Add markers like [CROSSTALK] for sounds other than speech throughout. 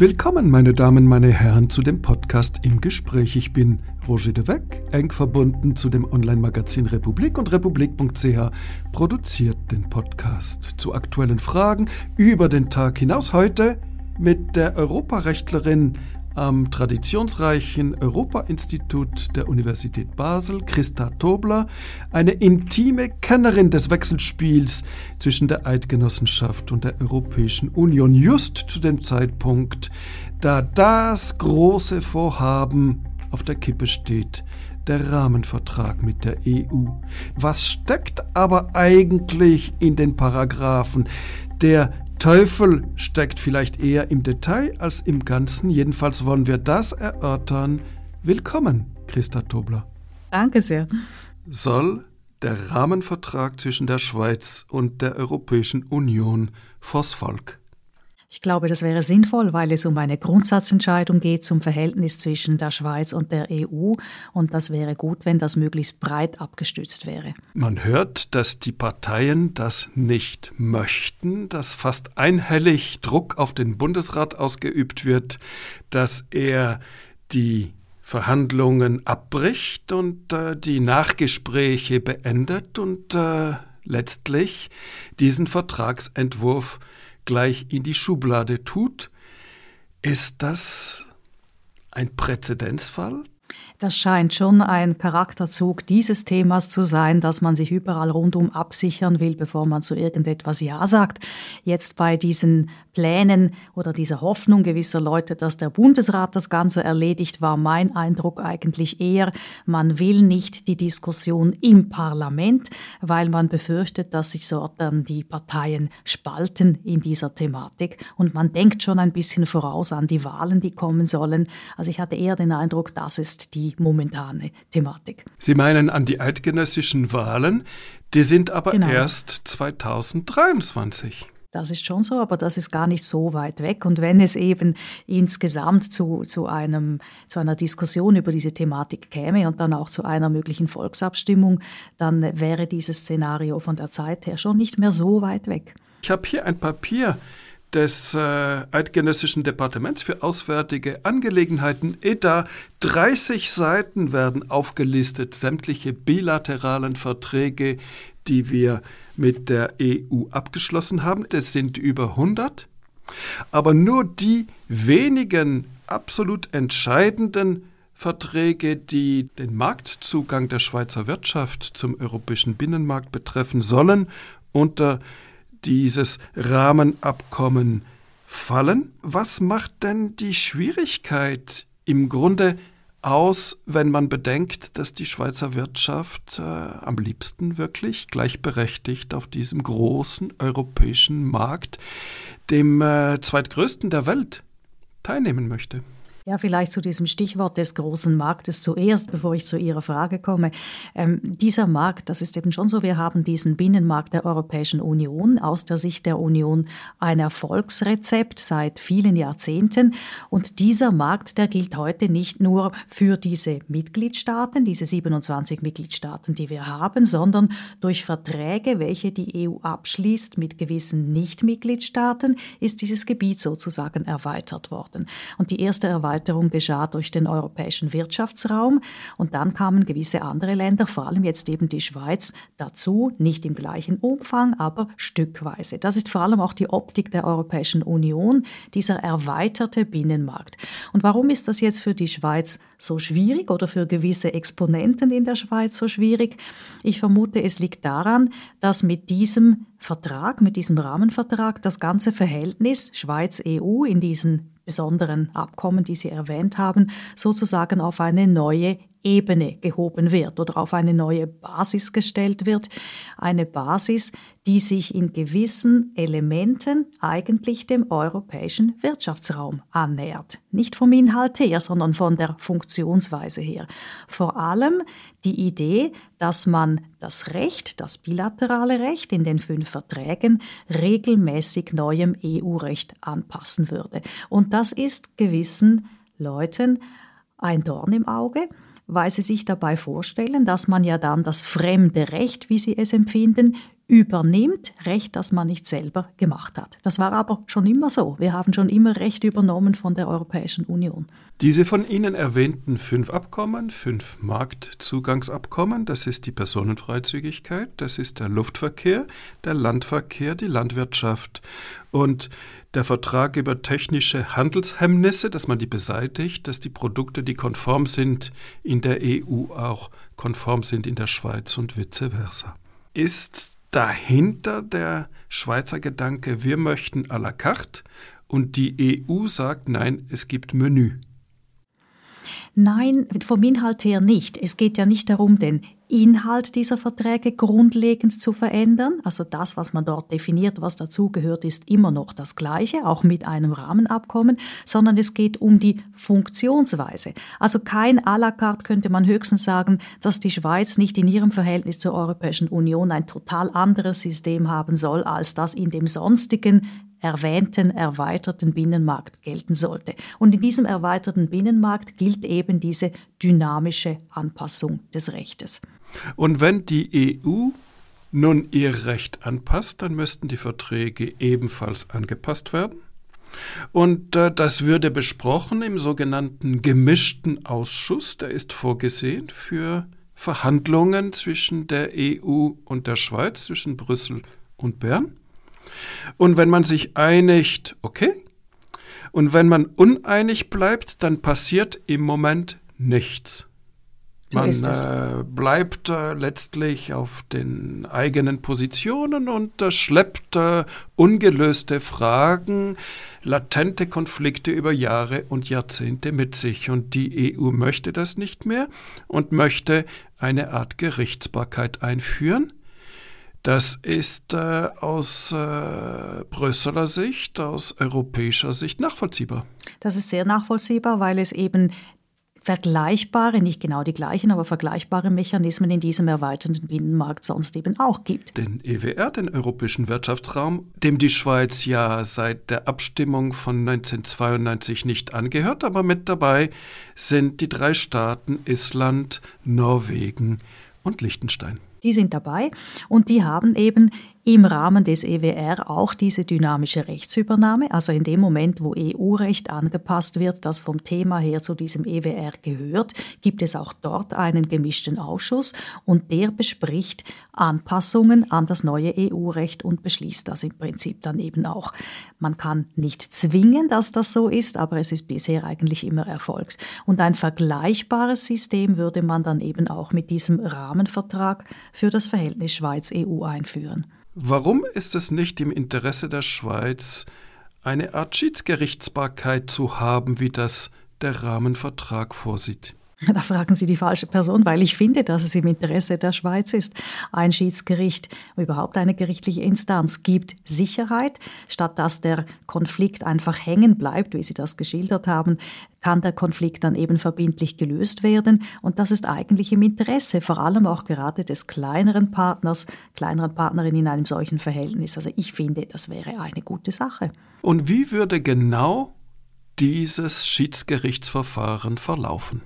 Willkommen, meine Damen, meine Herren, zu dem Podcast im Gespräch. Ich bin Roger de Weck, eng verbunden zu dem Online-Magazin Republik und republik.ch produziert den Podcast zu aktuellen Fragen über den Tag hinaus. Heute mit der Europarechtlerin am traditionsreichen Europa-Institut der Universität Basel, Christa Tobler, eine intime Kennerin des Wechselspiels zwischen der Eidgenossenschaft und der Europäischen Union, just zu dem Zeitpunkt, da das große Vorhaben auf der Kippe steht, der Rahmenvertrag mit der EU. Was steckt aber eigentlich in den Paragraphen? Der Teufel steckt vielleicht eher im Detail als im Ganzen. Jedenfalls wollen wir das erörtern. Willkommen, Christa Tobler. Danke sehr. Soll der Rahmenvertrag zwischen der Schweiz und der Europäischen Union vors Volk? Ich glaube, das wäre sinnvoll, weil es um eine Grundsatzentscheidung geht zum Verhältnis zwischen der Schweiz und der EU. Und das wäre gut, wenn das möglichst breit abgestützt wäre. Man hört, dass die Parteien das nicht möchten, dass fast einhellig Druck auf den Bundesrat ausgeübt wird, dass er die Verhandlungen abbricht und äh, die Nachgespräche beendet und äh, letztlich diesen Vertragsentwurf gleich in die Schublade tut. Ist das ein Präzedenzfall? Das scheint schon ein Charakterzug dieses Themas zu sein, dass man sich überall rundum absichern will, bevor man zu irgendetwas Ja sagt. Jetzt bei diesen Plänen oder dieser Hoffnung gewisser Leute, dass der Bundesrat das Ganze erledigt, war mein Eindruck eigentlich eher, man will nicht die Diskussion im Parlament, weil man befürchtet, dass sich so dann die Parteien spalten in dieser Thematik. Und man denkt schon ein bisschen voraus an die Wahlen, die kommen sollen. Also ich hatte eher den Eindruck, das ist die momentane Thematik. Sie meinen an die eidgenössischen Wahlen, die sind aber genau. erst 2023. Das ist schon so, aber das ist gar nicht so weit weg. Und wenn es eben insgesamt zu, zu, einem, zu einer Diskussion über diese Thematik käme und dann auch zu einer möglichen Volksabstimmung, dann wäre dieses Szenario von der Zeit her schon nicht mehr so weit weg. Ich habe hier ein Papier des äh, Eidgenössischen Departements für Auswärtige Angelegenheiten EDA. 30 Seiten werden aufgelistet, sämtliche bilateralen Verträge, die wir mit der EU abgeschlossen haben. Das sind über 100. Aber nur die wenigen absolut entscheidenden Verträge, die den Marktzugang der Schweizer Wirtschaft zum europäischen Binnenmarkt betreffen sollen, unter dieses Rahmenabkommen fallen. Was macht denn die Schwierigkeit im Grunde aus, wenn man bedenkt, dass die Schweizer Wirtschaft äh, am liebsten wirklich gleichberechtigt auf diesem großen europäischen Markt, dem äh, zweitgrößten der Welt, teilnehmen möchte? Ja, vielleicht zu diesem Stichwort des großen Marktes zuerst, bevor ich zu Ihrer Frage komme. Ähm, dieser Markt, das ist eben schon so, wir haben diesen Binnenmarkt der Europäischen Union, aus der Sicht der Union ein Erfolgsrezept seit vielen Jahrzehnten. Und dieser Markt, der gilt heute nicht nur für diese Mitgliedstaaten, diese 27 Mitgliedstaaten, die wir haben, sondern durch Verträge, welche die EU abschließt mit gewissen Nicht-Mitgliedstaaten, ist dieses Gebiet sozusagen erweitert worden. Und die erste Erweiterung Erweiterung geschah durch den europäischen Wirtschaftsraum und dann kamen gewisse andere Länder, vor allem jetzt eben die Schweiz, dazu, nicht im gleichen Umfang, aber stückweise. Das ist vor allem auch die Optik der Europäischen Union, dieser erweiterte Binnenmarkt. Und warum ist das jetzt für die Schweiz so schwierig oder für gewisse Exponenten in der Schweiz so schwierig? Ich vermute, es liegt daran, dass mit diesem Vertrag, mit diesem Rahmenvertrag das ganze Verhältnis Schweiz-EU in diesen besonderen Abkommen, die Sie erwähnt haben, sozusagen auf eine neue Ebene gehoben wird oder auf eine neue Basis gestellt wird. Eine Basis, die sich in gewissen Elementen eigentlich dem europäischen Wirtschaftsraum annähert. Nicht vom Inhalt her, sondern von der Funktionsweise her. Vor allem die Idee, dass man das Recht, das bilaterale Recht in den fünf Verträgen regelmäßig neuem EU-Recht anpassen würde. Und das ist gewissen Leuten ein Dorn im Auge weil sie sich dabei vorstellen, dass man ja dann das fremde Recht, wie sie es empfinden, übernimmt Recht, das man nicht selber gemacht hat. Das war aber schon immer so. Wir haben schon immer Recht übernommen von der Europäischen Union. Diese von Ihnen erwähnten fünf Abkommen, fünf Marktzugangsabkommen, das ist die Personenfreizügigkeit, das ist der Luftverkehr, der Landverkehr, die Landwirtschaft und der Vertrag über technische Handelshemmnisse, dass man die beseitigt, dass die Produkte, die konform sind in der EU, auch konform sind in der Schweiz und vice versa. Ist dahinter der Schweizer Gedanke, wir möchten à la carte und die EU sagt, nein, es gibt Menü. Nein, vom Inhalt her nicht. Es geht ja nicht darum, den Inhalt dieser Verträge grundlegend zu verändern. Also das, was man dort definiert, was dazugehört, ist immer noch das Gleiche, auch mit einem Rahmenabkommen, sondern es geht um die Funktionsweise. Also kein à la carte könnte man höchstens sagen, dass die Schweiz nicht in ihrem Verhältnis zur Europäischen Union ein total anderes System haben soll, als das in dem sonstigen erwähnten erweiterten Binnenmarkt gelten sollte. Und in diesem erweiterten Binnenmarkt gilt eben diese dynamische Anpassung des Rechtes. Und wenn die EU nun ihr Recht anpasst, dann müssten die Verträge ebenfalls angepasst werden. Und äh, das würde besprochen im sogenannten gemischten Ausschuss, der ist vorgesehen für Verhandlungen zwischen der EU und der Schweiz, zwischen Brüssel und Bern. Und wenn man sich einigt, okay. Und wenn man uneinig bleibt, dann passiert im Moment nichts. Man äh, bleibt äh, letztlich auf den eigenen Positionen und äh, schleppt äh, ungelöste Fragen, latente Konflikte über Jahre und Jahrzehnte mit sich. Und die EU möchte das nicht mehr und möchte eine Art Gerichtsbarkeit einführen das ist äh, aus äh, Brüsseler Sicht, aus europäischer Sicht nachvollziehbar. Das ist sehr nachvollziehbar, weil es eben vergleichbare, nicht genau die gleichen, aber vergleichbare Mechanismen in diesem erweiterten Binnenmarkt sonst eben auch gibt. Den EWR, den Europäischen Wirtschaftsraum, dem die Schweiz ja seit der Abstimmung von 1992 nicht angehört, aber mit dabei sind die drei Staaten Island, Norwegen und Liechtenstein. Die sind dabei und die haben eben im Rahmen des EWR auch diese dynamische Rechtsübernahme, also in dem Moment, wo EU-Recht angepasst wird, das vom Thema her zu diesem EWR gehört, gibt es auch dort einen gemischten Ausschuss und der bespricht Anpassungen an das neue EU-Recht und beschließt das im Prinzip dann eben auch. Man kann nicht zwingen, dass das so ist, aber es ist bisher eigentlich immer erfolgt. Und ein vergleichbares System würde man dann eben auch mit diesem Rahmenvertrag für das Verhältnis Schweiz-EU einführen. Warum ist es nicht im Interesse der Schweiz, eine Art Schiedsgerichtsbarkeit zu haben, wie das der Rahmenvertrag vorsieht? [LAUGHS] Da fragen Sie die falsche Person, weil ich finde, dass es im Interesse der Schweiz ist. Ein Schiedsgericht, überhaupt eine gerichtliche Instanz, gibt Sicherheit, statt dass der Konflikt einfach hängen bleibt, wie Sie das geschildert haben, kann der Konflikt dann eben verbindlich gelöst werden. Und das ist eigentlich im Interesse, vor allem auch gerade des kleineren Partners, kleineren Partnerin in einem solchen Verhältnis. Also ich finde, das wäre eine gute Sache. Und wie würde genau dieses Schiedsgerichtsverfahren verlaufen?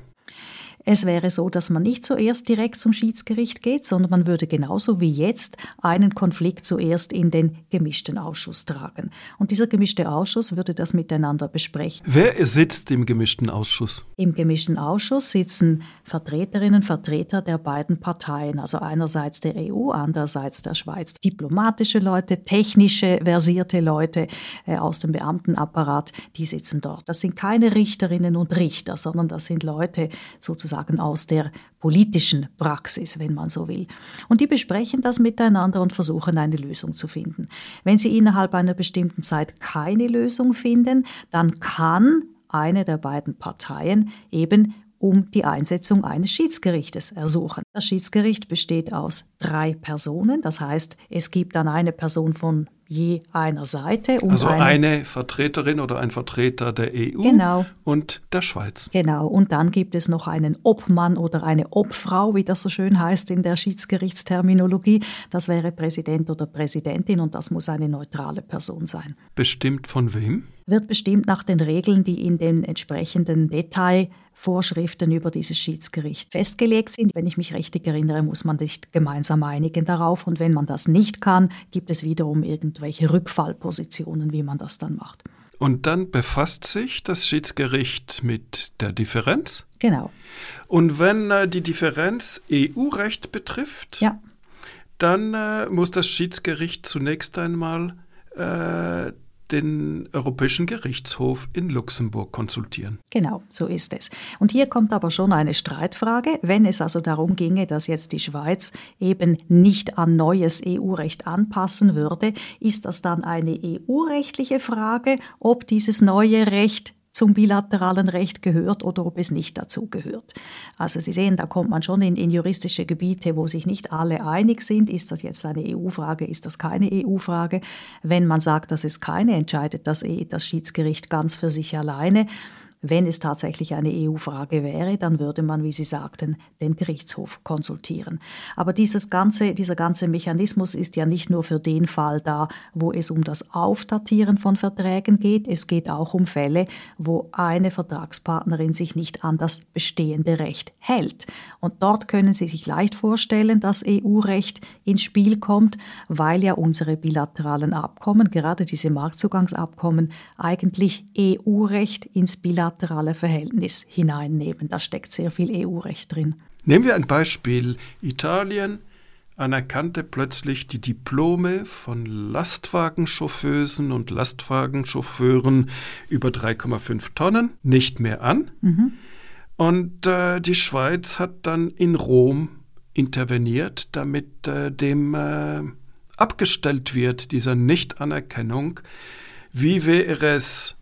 Es wäre so, dass man nicht zuerst direkt zum Schiedsgericht geht, sondern man würde genauso wie jetzt einen Konflikt zuerst in den gemischten Ausschuss tragen. Und dieser gemischte Ausschuss würde das miteinander besprechen. Wer sitzt im gemischten Ausschuss? Im gemischten Ausschuss sitzen Vertreterinnen und Vertreter der beiden Parteien, also einerseits der EU, andererseits der Schweiz. Diplomatische Leute, technische, versierte Leute äh, aus dem Beamtenapparat, die sitzen dort. Das sind keine Richterinnen und Richter, sondern das sind Leute sozusagen sozusagen aus der politischen Praxis, wenn man so will. Und die besprechen das miteinander und versuchen eine Lösung zu finden. Wenn sie innerhalb einer bestimmten Zeit keine Lösung finden, dann kann eine der beiden Parteien eben um die Einsetzung eines Schiedsgerichtes ersuchen. Das Schiedsgericht besteht aus drei Personen, das heißt, es gibt dann eine Person von je einer Seite. also eine, eine, Vertreterin oder ein Vertreter der EU genau. und der Schweiz. Genau, und dann gibt es noch einen Obmann oder eine Obfrau, wie das so schön heißt in der Schiedsgerichtsterminologie. Das wäre Präsident oder Präsidentin und das muss eine neutrale Person sein. Bestimmt von wem? Wird bestimmt nach den Regeln, die in den entsprechenden Detailvorschriften über dieses Schiedsgericht festgelegt sind. Wenn ich mich richtig erinnere, muss man sich gemeinsam einigen darauf. Und wenn man das nicht kann, gibt es wiederum irgendwelche Rückfallpositionen, wie man das dann macht. Und dann befasst sich das Schiedsgericht mit der Differenz. Genau. Und wenn äh, die Differenz EU-Recht betrifft, ja. dann äh, muss das Schiedsgericht zunächst einmal äh, den Europäischen Gerichtshof in Luxemburg konsultieren. Genau, so ist es. Und hier kommt aber schon eine Streitfrage. Wenn es also darum ginge, dass jetzt die Schweiz eben nicht an neues EU-Recht anpassen würde, ist das dann eine EU-rechtliche Frage, ob dieses neue Recht zum bilateralen Recht gehört oder ob es nicht dazu gehört. Also Sie sehen, da kommt man schon in, in juristische Gebiete, wo sich nicht alle einig sind. Ist das jetzt eine EU-Frage, ist das keine EU-Frage? Wenn man sagt, dass es keine, entscheidet das, das Schiedsgericht ganz für sich alleine. Wenn es tatsächlich eine EU-Frage wäre, dann würde man, wie Sie sagten, den Gerichtshof konsultieren. Aber dieses ganze, dieser ganze Mechanismus ist ja nicht nur für den Fall da, wo es um das Aufdatieren von Verträgen geht. Es geht auch um Fälle, wo eine Vertragspartnerin sich nicht an das bestehende Recht hält. Und dort können Sie sich leicht vorstellen, dass EU-Recht ins Spiel kommt, weil ja unsere bilateralen Abkommen, gerade diese Marktzugangsabkommen, eigentlich EU-Recht ins Bilaterale bilaterale Verhältnis hineinnehmen. Da steckt sehr viel EU-Recht drin. Nehmen wir ein Beispiel. Italien anerkannte plötzlich die Diplome von Lastwagenchauffeusen und Lastwagenchauffeuren über 3,5 Tonnen nicht mehr an. Mhm. Und äh, die Schweiz hat dann in Rom interveniert, damit äh, dem äh, abgestellt wird, dieser Nichtanerkennung. Wie wäre es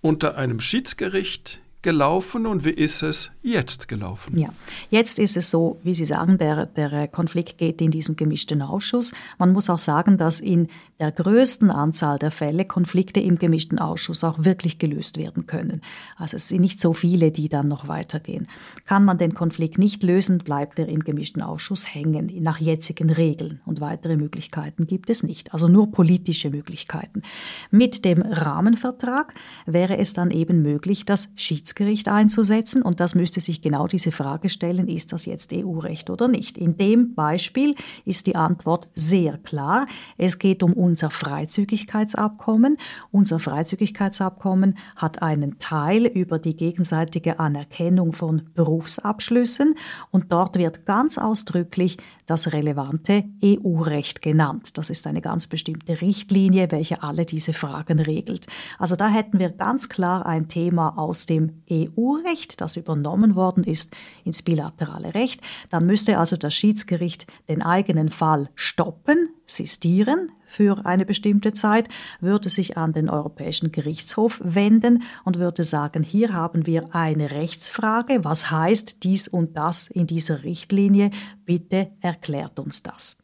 unter einem Schiedsgericht gelaufen und wie ist es jetzt gelaufen? Ja, jetzt ist es so, wie Sie sagen, der, der Konflikt geht in diesen gemischten Ausschuss. Man muss auch sagen, dass in der größten Anzahl der Fälle Konflikte im gemischten Ausschuss auch wirklich gelöst werden können. Also es sind nicht so viele, die dann noch weitergehen. Kann man den Konflikt nicht lösen, bleibt er im gemischten Ausschuss hängen, nach jetzigen Regeln. Und weitere Möglichkeiten gibt es nicht. Also nur politische Möglichkeiten. Mit dem Rahmenvertrag wäre es dann eben möglich, das Schiedsgericht einzusetzen. Und das müsste sich genau diese Frage stellen, ist das jetzt EU-Recht oder nicht? In dem Beispiel ist die Antwort sehr klar. Es geht um unser Freizügigkeitsabkommen. Unser Freizügigkeitsabkommen hat einen Teil über die gegenseitige Anerkennung von Berufsabschlüssen und dort wird ganz ausdrücklich das relevante EU-Recht genannt. Das ist eine ganz bestimmte Richtlinie, welche alle diese Fragen regelt. Also da hätten wir ganz klar ein Thema aus dem EU-Recht, das übernommen worden ist ins bilaterale Recht. Dann müsste also das Schiedsgericht den eigenen Fall stoppen, sistieren für eine bestimmte Zeit, würde sich an den Europäischen Gerichtshof wenden und würde sagen, hier haben wir eine Rechtsfrage, was heißt dies und das in dieser Richtlinie, bitte erklärt uns das.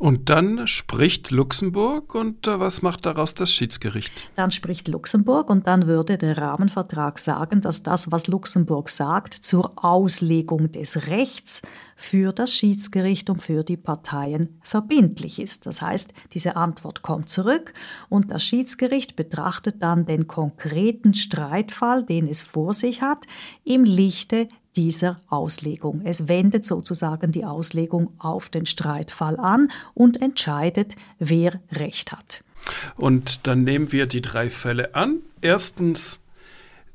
Und dann spricht Luxemburg und äh, was macht daraus das Schiedsgericht? Dann spricht Luxemburg und dann würde der Rahmenvertrag sagen, dass das, was Luxemburg sagt, zur Auslegung des Rechts für das Schiedsgericht und für die Parteien verbindlich ist. Das heißt, diese Antwort kommt zurück und das Schiedsgericht betrachtet dann den konkreten Streitfall, den es vor sich hat, im Lichte dieser Auslegung. Es wendet sozusagen die Auslegung auf den Streitfall an und entscheidet, wer Recht hat. Und dann nehmen wir die drei Fälle an. Erstens,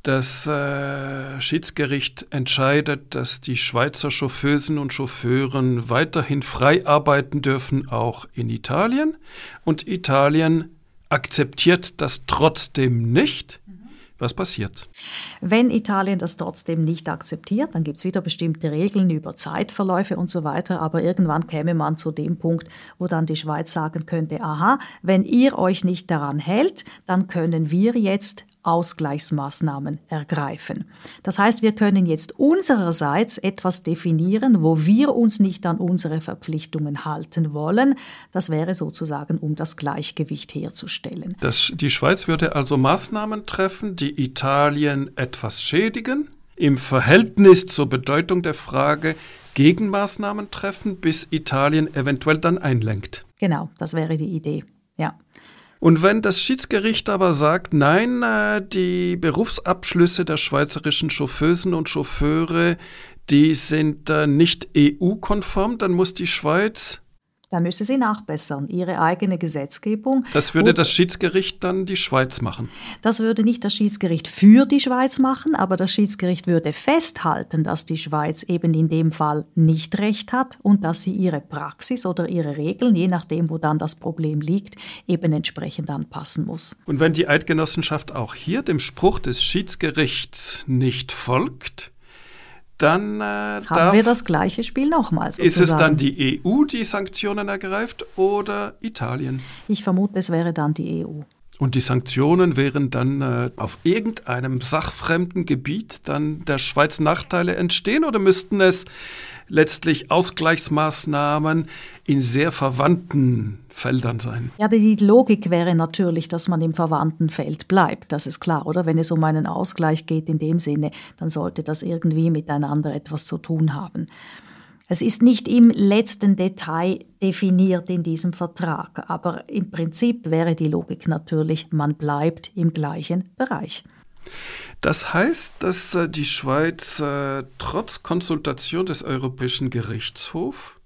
das äh, Schiedsgericht entscheidet, dass die Schweizer Chauffeusen und Chauffeuren weiterhin frei arbeiten dürfen, auch in Italien. Und Italien akzeptiert das trotzdem nicht. Was passiert? Wenn Italien das trotzdem nicht akzeptiert, dann gibt es wieder bestimmte Regeln über Zeitverläufe und so weiter, aber irgendwann käme man zu dem Punkt, wo dann die Schweiz sagen könnte, aha, wenn ihr euch nicht daran hält, dann können wir jetzt Ausgleichsmaßnahmen ergreifen. Das heißt, wir können jetzt unsererseits etwas definieren, wo wir uns nicht an unsere Verpflichtungen halten wollen. Das wäre sozusagen, um das Gleichgewicht herzustellen. Das, die Schweiz würde also Maßnahmen treffen, die Italien etwas schädigen, im Verhältnis zur Bedeutung der Frage Gegenmaßnahmen treffen, bis Italien eventuell dann einlenkt. Genau, das wäre die Idee. Ja. Und wenn das Schiedsgericht aber sagt, nein, äh, die Berufsabschlüsse der schweizerischen Chauffeusen und Chauffeure, die sind äh, nicht EU-konform, dann muss die Schweiz da müsste sie nachbessern, ihre eigene Gesetzgebung. Das würde das Schiedsgericht dann die Schweiz machen. Das würde nicht das Schiedsgericht für die Schweiz machen, aber das Schiedsgericht würde festhalten, dass die Schweiz eben in dem Fall nicht recht hat und dass sie ihre Praxis oder ihre Regeln, je nachdem, wo dann das Problem liegt, eben entsprechend anpassen muss. Und wenn die Eidgenossenschaft auch hier dem Spruch des Schiedsgerichts nicht folgt, dann äh, haben darf, wir das gleiche Spiel nochmals. Ist es dann die EU, die Sanktionen ergreift oder Italien? Ich vermute, es wäre dann die EU. Und die Sanktionen wären dann äh, auf irgendeinem sachfremden Gebiet dann der Schweiz Nachteile entstehen oder müssten es letztlich Ausgleichsmaßnahmen in sehr verwandten Feldern sein. Ja, die Logik wäre natürlich, dass man im verwandten Feld bleibt. Das ist klar, oder? Wenn es um einen Ausgleich geht in dem Sinne, dann sollte das irgendwie miteinander etwas zu tun haben. Es ist nicht im letzten Detail definiert in diesem Vertrag, aber im Prinzip wäre die Logik natürlich, man bleibt im gleichen Bereich. Das heißt, dass äh, die Schweiz äh, trotz Konsultation des Europäischen Gerichtshofs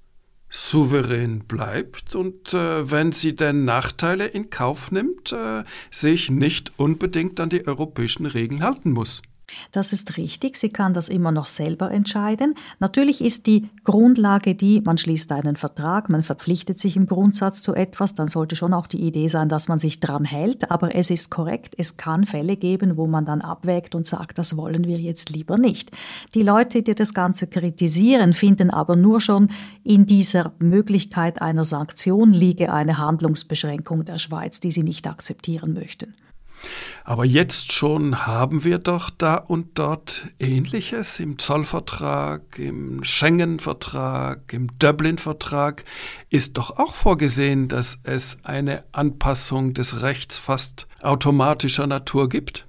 souverän bleibt und äh, wenn sie denn Nachteile in Kauf nimmt, äh, sich nicht unbedingt an die europäischen Regeln halten muss. Das ist richtig, sie kann das immer noch selber entscheiden. Natürlich ist die Grundlage die, man schließt einen Vertrag, man verpflichtet sich im Grundsatz zu etwas, dann sollte schon auch die Idee sein, dass man sich dran hält, aber es ist korrekt, es kann Fälle geben, wo man dann abwägt und sagt, das wollen wir jetzt lieber nicht. Die Leute, die das Ganze kritisieren, finden aber nur schon in dieser Möglichkeit einer Sanktion liege eine Handlungsbeschränkung der Schweiz, die sie nicht akzeptieren möchten. Aber jetzt schon haben wir doch da und dort Ähnliches im Zollvertrag, im Schengen-Vertrag, im Dublin-Vertrag. Ist doch auch vorgesehen, dass es eine Anpassung des Rechts fast automatischer Natur gibt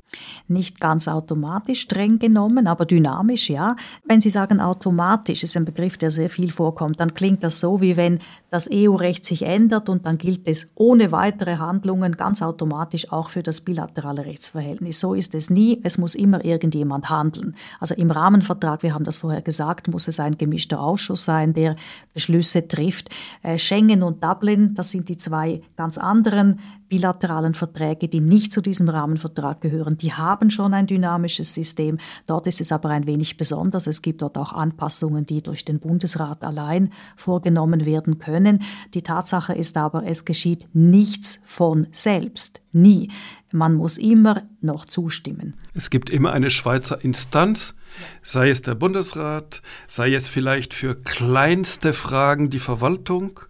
nicht ganz automatisch streng genommen, aber dynamisch, ja. Wenn Sie sagen automatisch, ist ein Begriff, der sehr viel vorkommt, dann klingt das so, wie wenn das EU-Recht sich ändert und dann gilt es ohne weitere Handlungen ganz automatisch auch für das bilaterale Rechtsverhältnis. So ist es nie. Es muss immer irgendjemand handeln. Also im Rahmenvertrag, wir haben das vorher gesagt, muss es ein gemischter Ausschuss sein, der Beschlüsse trifft. Äh, Schengen und Dublin, das sind die zwei ganz anderen bilateralen Verträge, die nicht zu diesem Rahmenvertrag gehören, die haben schon ein dynamisches System. Dort ist es aber ein wenig besonders. Es gibt dort auch Anpassungen, die durch den Bundesrat allein vorgenommen werden können. Die Tatsache ist aber, es geschieht nichts von selbst. Nie. Man muss immer noch zustimmen. Es gibt immer eine Schweizer Instanz, sei es der Bundesrat, sei es vielleicht für kleinste Fragen die Verwaltung.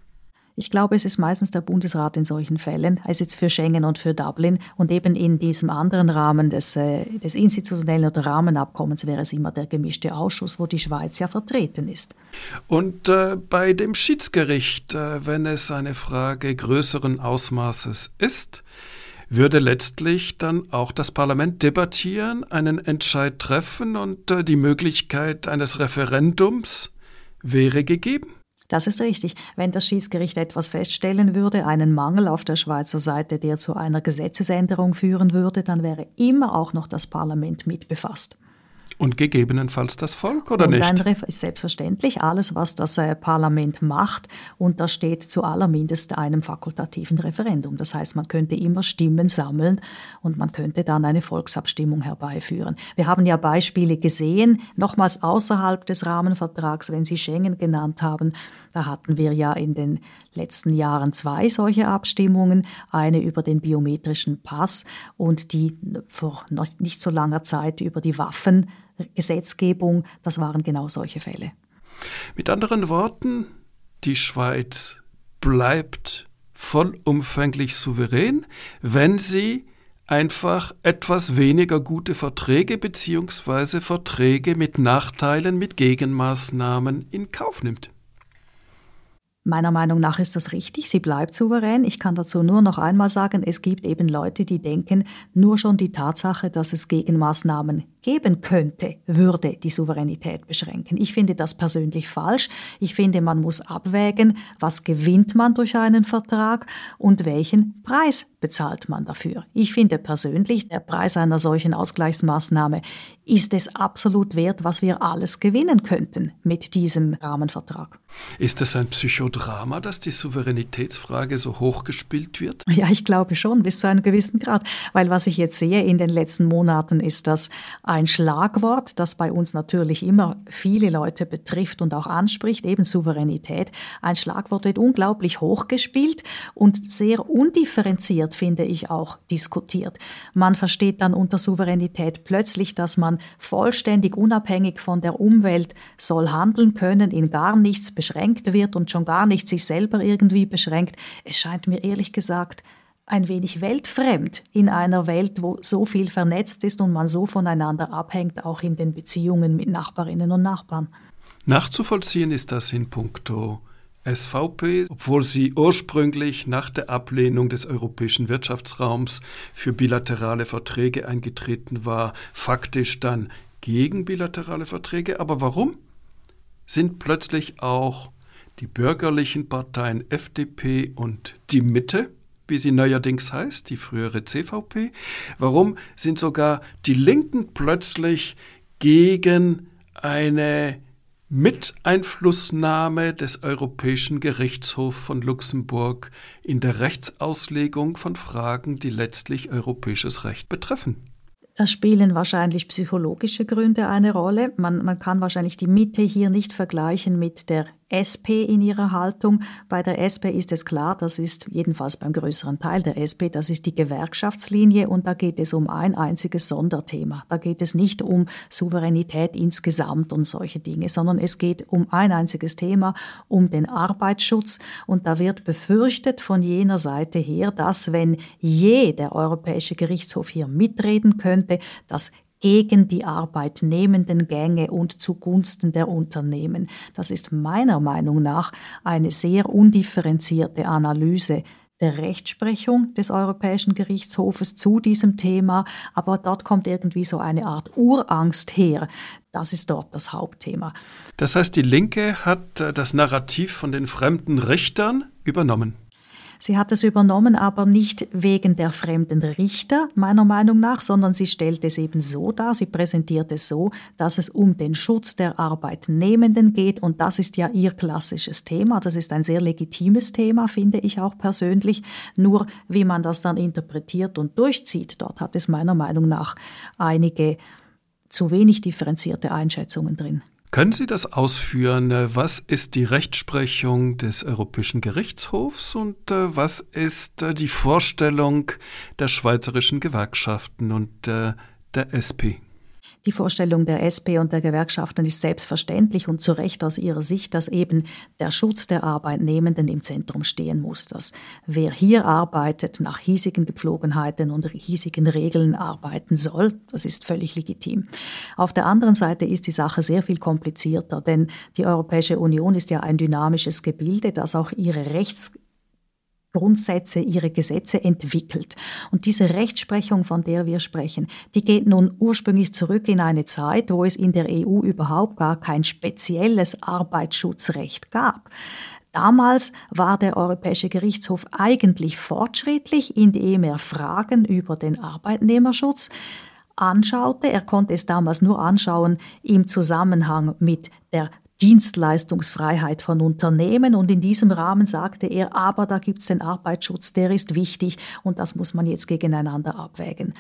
Ich glaube, es ist meistens der Bundesrat in solchen Fällen, also jetzt für Schengen und für Dublin. Und eben in diesem anderen Rahmen des, äh, des institutionellen oder Rahmenabkommens wäre es immer der gemischte Ausschuss, wo die Schweiz ja vertreten ist. Und äh, bei dem Schiedsgericht, äh, wenn es eine Frage größeren Ausmaßes ist, würde letztlich dann auch das Parlament debattieren, einen Entscheid treffen und äh, die Möglichkeit eines Referendums wäre gegeben. Das ist richtig. Wenn das Schiedsgericht etwas feststellen würde, einen Mangel auf der Schweizer Seite, der zu einer Gesetzesänderung führen würde, dann wäre immer auch noch das Parlament mit befasst. Und gegebenenfalls das Volk oder und nicht? Ist selbstverständlich alles, was das äh, Parlament macht, untersteht zu allermindest einem fakultativen Referendum. Das heißt, man könnte immer Stimmen sammeln und man könnte dann eine Volksabstimmung herbeiführen. Wir haben ja Beispiele gesehen, nochmals außerhalb des Rahmenvertrags, wenn Sie Schengen genannt haben. Da hatten wir ja in den letzten Jahren zwei solche Abstimmungen, eine über den biometrischen Pass und die vor nicht so langer Zeit über die Waffen. Gesetzgebung, das waren genau solche Fälle. Mit anderen Worten, die Schweiz bleibt vollumfänglich souverän, wenn sie einfach etwas weniger gute Verträge bzw. Verträge mit Nachteilen, mit Gegenmaßnahmen in Kauf nimmt. Meiner Meinung nach ist das richtig. Sie bleibt souverän. Ich kann dazu nur noch einmal sagen, es gibt eben Leute, die denken, nur schon die Tatsache, dass es Gegenmaßnahmen geben könnte, würde die Souveränität beschränken. Ich finde das persönlich falsch. Ich finde, man muss abwägen, was gewinnt man durch einen Vertrag und welchen Preis bezahlt man dafür. Ich finde persönlich, der Preis einer solchen Ausgleichsmaßnahme ist es absolut wert, was wir alles gewinnen könnten mit diesem Rahmenvertrag. Ist es ein Psychodrama, dass die Souveränitätsfrage so hochgespielt wird? [LAUGHS] Ja, ich glaube schon, bis zu einem gewissen Grad. Weil was ich jetzt sehe in den letzten Monaten ist, dass ein Schlagwort, das bei uns natürlich immer viele Leute betrifft und auch anspricht, eben Souveränität. Ein Schlagwort wird unglaublich hochgespielt und sehr undifferenziert, finde ich, auch diskutiert. Man versteht dann unter Souveränität plötzlich, dass man vollständig unabhängig von der Umwelt soll handeln können, in gar nichts beschränkt wird und schon gar nicht sich selber irgendwie beschränkt. Es scheint mir ehrlich gesagt ein wenig weltfremd in einer Welt, wo so viel vernetzt ist und man so voneinander abhängt, auch in den Beziehungen mit Nachbarinnen und Nachbarn. Nachzuvollziehen ist das in puncto SVP, obwohl sie ursprünglich nach der Ablehnung des europäischen Wirtschaftsraums für bilaterale Verträge eingetreten war, faktisch dann gegen bilaterale Verträge. Aber warum sind plötzlich auch die bürgerlichen Parteien FDP und die Mitte wie sie neuerdings heißt, die frühere CVP? Warum sind sogar die Linken plötzlich gegen eine Miteinflussnahme des Europäischen Gerichtshofs von Luxemburg in der Rechtsauslegung von Fragen, die letztlich europäisches Recht betreffen? Da spielen wahrscheinlich psychologische Gründe eine Rolle. Man, man kann wahrscheinlich die Mitte hier nicht vergleichen mit der SP in ihrer Haltung. Bei der SP ist es klar, das ist jedenfalls beim größeren Teil der SP, das ist die Gewerkschaftslinie und da geht es um ein einziges Sonderthema. Da geht es nicht um Souveränität insgesamt und solche Dinge, sondern es geht um ein einziges Thema, um den Arbeitsschutz und da wird befürchtet von jener Seite her, dass wenn je der Europäische Gerichtshof hier mitreden könnte, dass gegen die arbeitnehmenden Gänge und zugunsten der Unternehmen. Das ist meiner Meinung nach eine sehr undifferenzierte Analyse der Rechtsprechung des Europäischen Gerichtshofes zu diesem Thema, aber dort kommt irgendwie so eine Art Urangst her. Das ist dort das Hauptthema. Das heißt, die Linke hat äh, das Narrativ von den fremden Richtern übernommen. Sie hat es übernommen, aber nicht wegen der fremden Richter, meiner Meinung nach, sondern sie stellt es eben so dar, sie präsentiert es so, dass es um den Schutz der Arbeitnehmenden geht und das ist ja ihr klassisches Thema. Das ist ein sehr legitimes Thema, finde ich auch persönlich. Nur wie man das dann interpretiert und durchzieht, dort hat es meiner Meinung nach einige zu wenig differenzierte Einschätzungen drin. Können Sie das ausführen? Was ist die Rechtsprechung des Europäischen Gerichtshofs und äh, was ist äh, die Vorstellung der schweizerischen Gewerkschaften und äh, der SP? Die Vorstellung der SP und der Gewerkschaften ist selbstverständlich und zu Recht aus ihrer Sicht, dass eben der Schutz der Arbeitnehmenden im Zentrum stehen muss. Dass wer hier arbeitet, nach hiesigen Gepflogenheiten und hiesigen Regeln arbeiten soll, das ist völlig legitim. Auf der anderen Seite ist die Sache sehr viel komplizierter, denn die Europäische Union ist ja ein dynamisches Gebilde, das auch ihre Rechts Grundsätze, ihre Gesetze entwickelt. Und diese Rechtsprechung, von der wir sprechen, die geht nun ursprünglich zurück in eine Zeit, wo es in der EU überhaupt gar kein spezielles Arbeitsschutzrecht gab. Damals war der Europäische Gerichtshof eigentlich fortschrittlich, indem er Fragen über den Arbeitnehmerschutz anschaute. Er konnte es damals nur anschauen im Zusammenhang mit der Dienstleistungsfreiheit von Unternehmen. Und in diesem Rahmen sagte er, aber da gibt es den Arbeitsschutz, der ist wichtig und das muss man jetzt gegeneinander abwägen.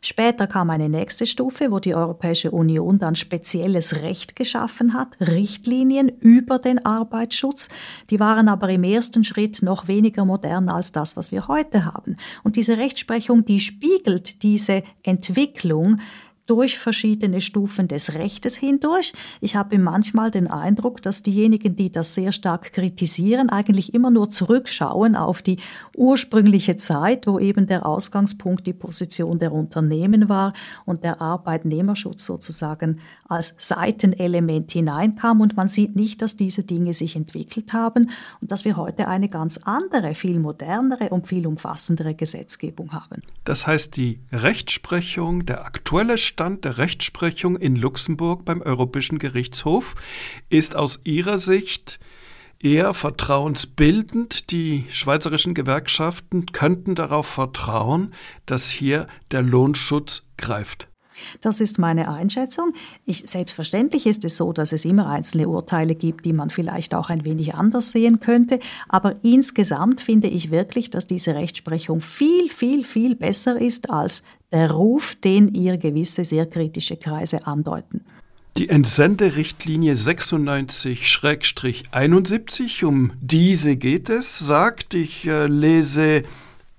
Später kam eine nächste Stufe, wo die Europäische Union dann spezielles Recht geschaffen hat, Richtlinien über den Arbeitsschutz. Die waren aber im ersten Schritt noch weniger modern als das, was wir heute haben. Und diese Rechtsprechung, die spiegelt diese Entwicklung durch verschiedene Stufen des Rechtes hindurch. Ich habe manchmal den Eindruck, dass diejenigen, die das sehr stark kritisieren, eigentlich immer nur zurückschauen auf die ursprüngliche Zeit, wo eben der Ausgangspunkt die Position der Unternehmen war und der Arbeitnehmerschutz sozusagen als Seitenelement hineinkam. Und man sieht nicht, dass diese Dinge sich entwickelt haben und dass wir heute eine ganz andere, viel modernere und viel umfassendere Gesetzgebung haben. Das heißt, die Rechtsprechung, der aktuelle Stand der Rechtsprechung in Luxemburg beim Europäischen Gerichtshof ist aus Ihrer Sicht eher vertrauensbildend. Die schweizerischen Gewerkschaften könnten darauf vertrauen, dass hier der Lohnschutz greift. Das ist meine Einschätzung. Ich, selbstverständlich ist es so, dass es immer einzelne Urteile gibt, die man vielleicht auch ein wenig anders sehen könnte. Aber insgesamt finde ich wirklich, dass diese Rechtsprechung viel, viel, viel besser ist als der Ruf, den ihr gewisse sehr kritische Kreise andeuten. Die Entsenderichtlinie 96-71, um diese geht es, sagt, ich äh, lese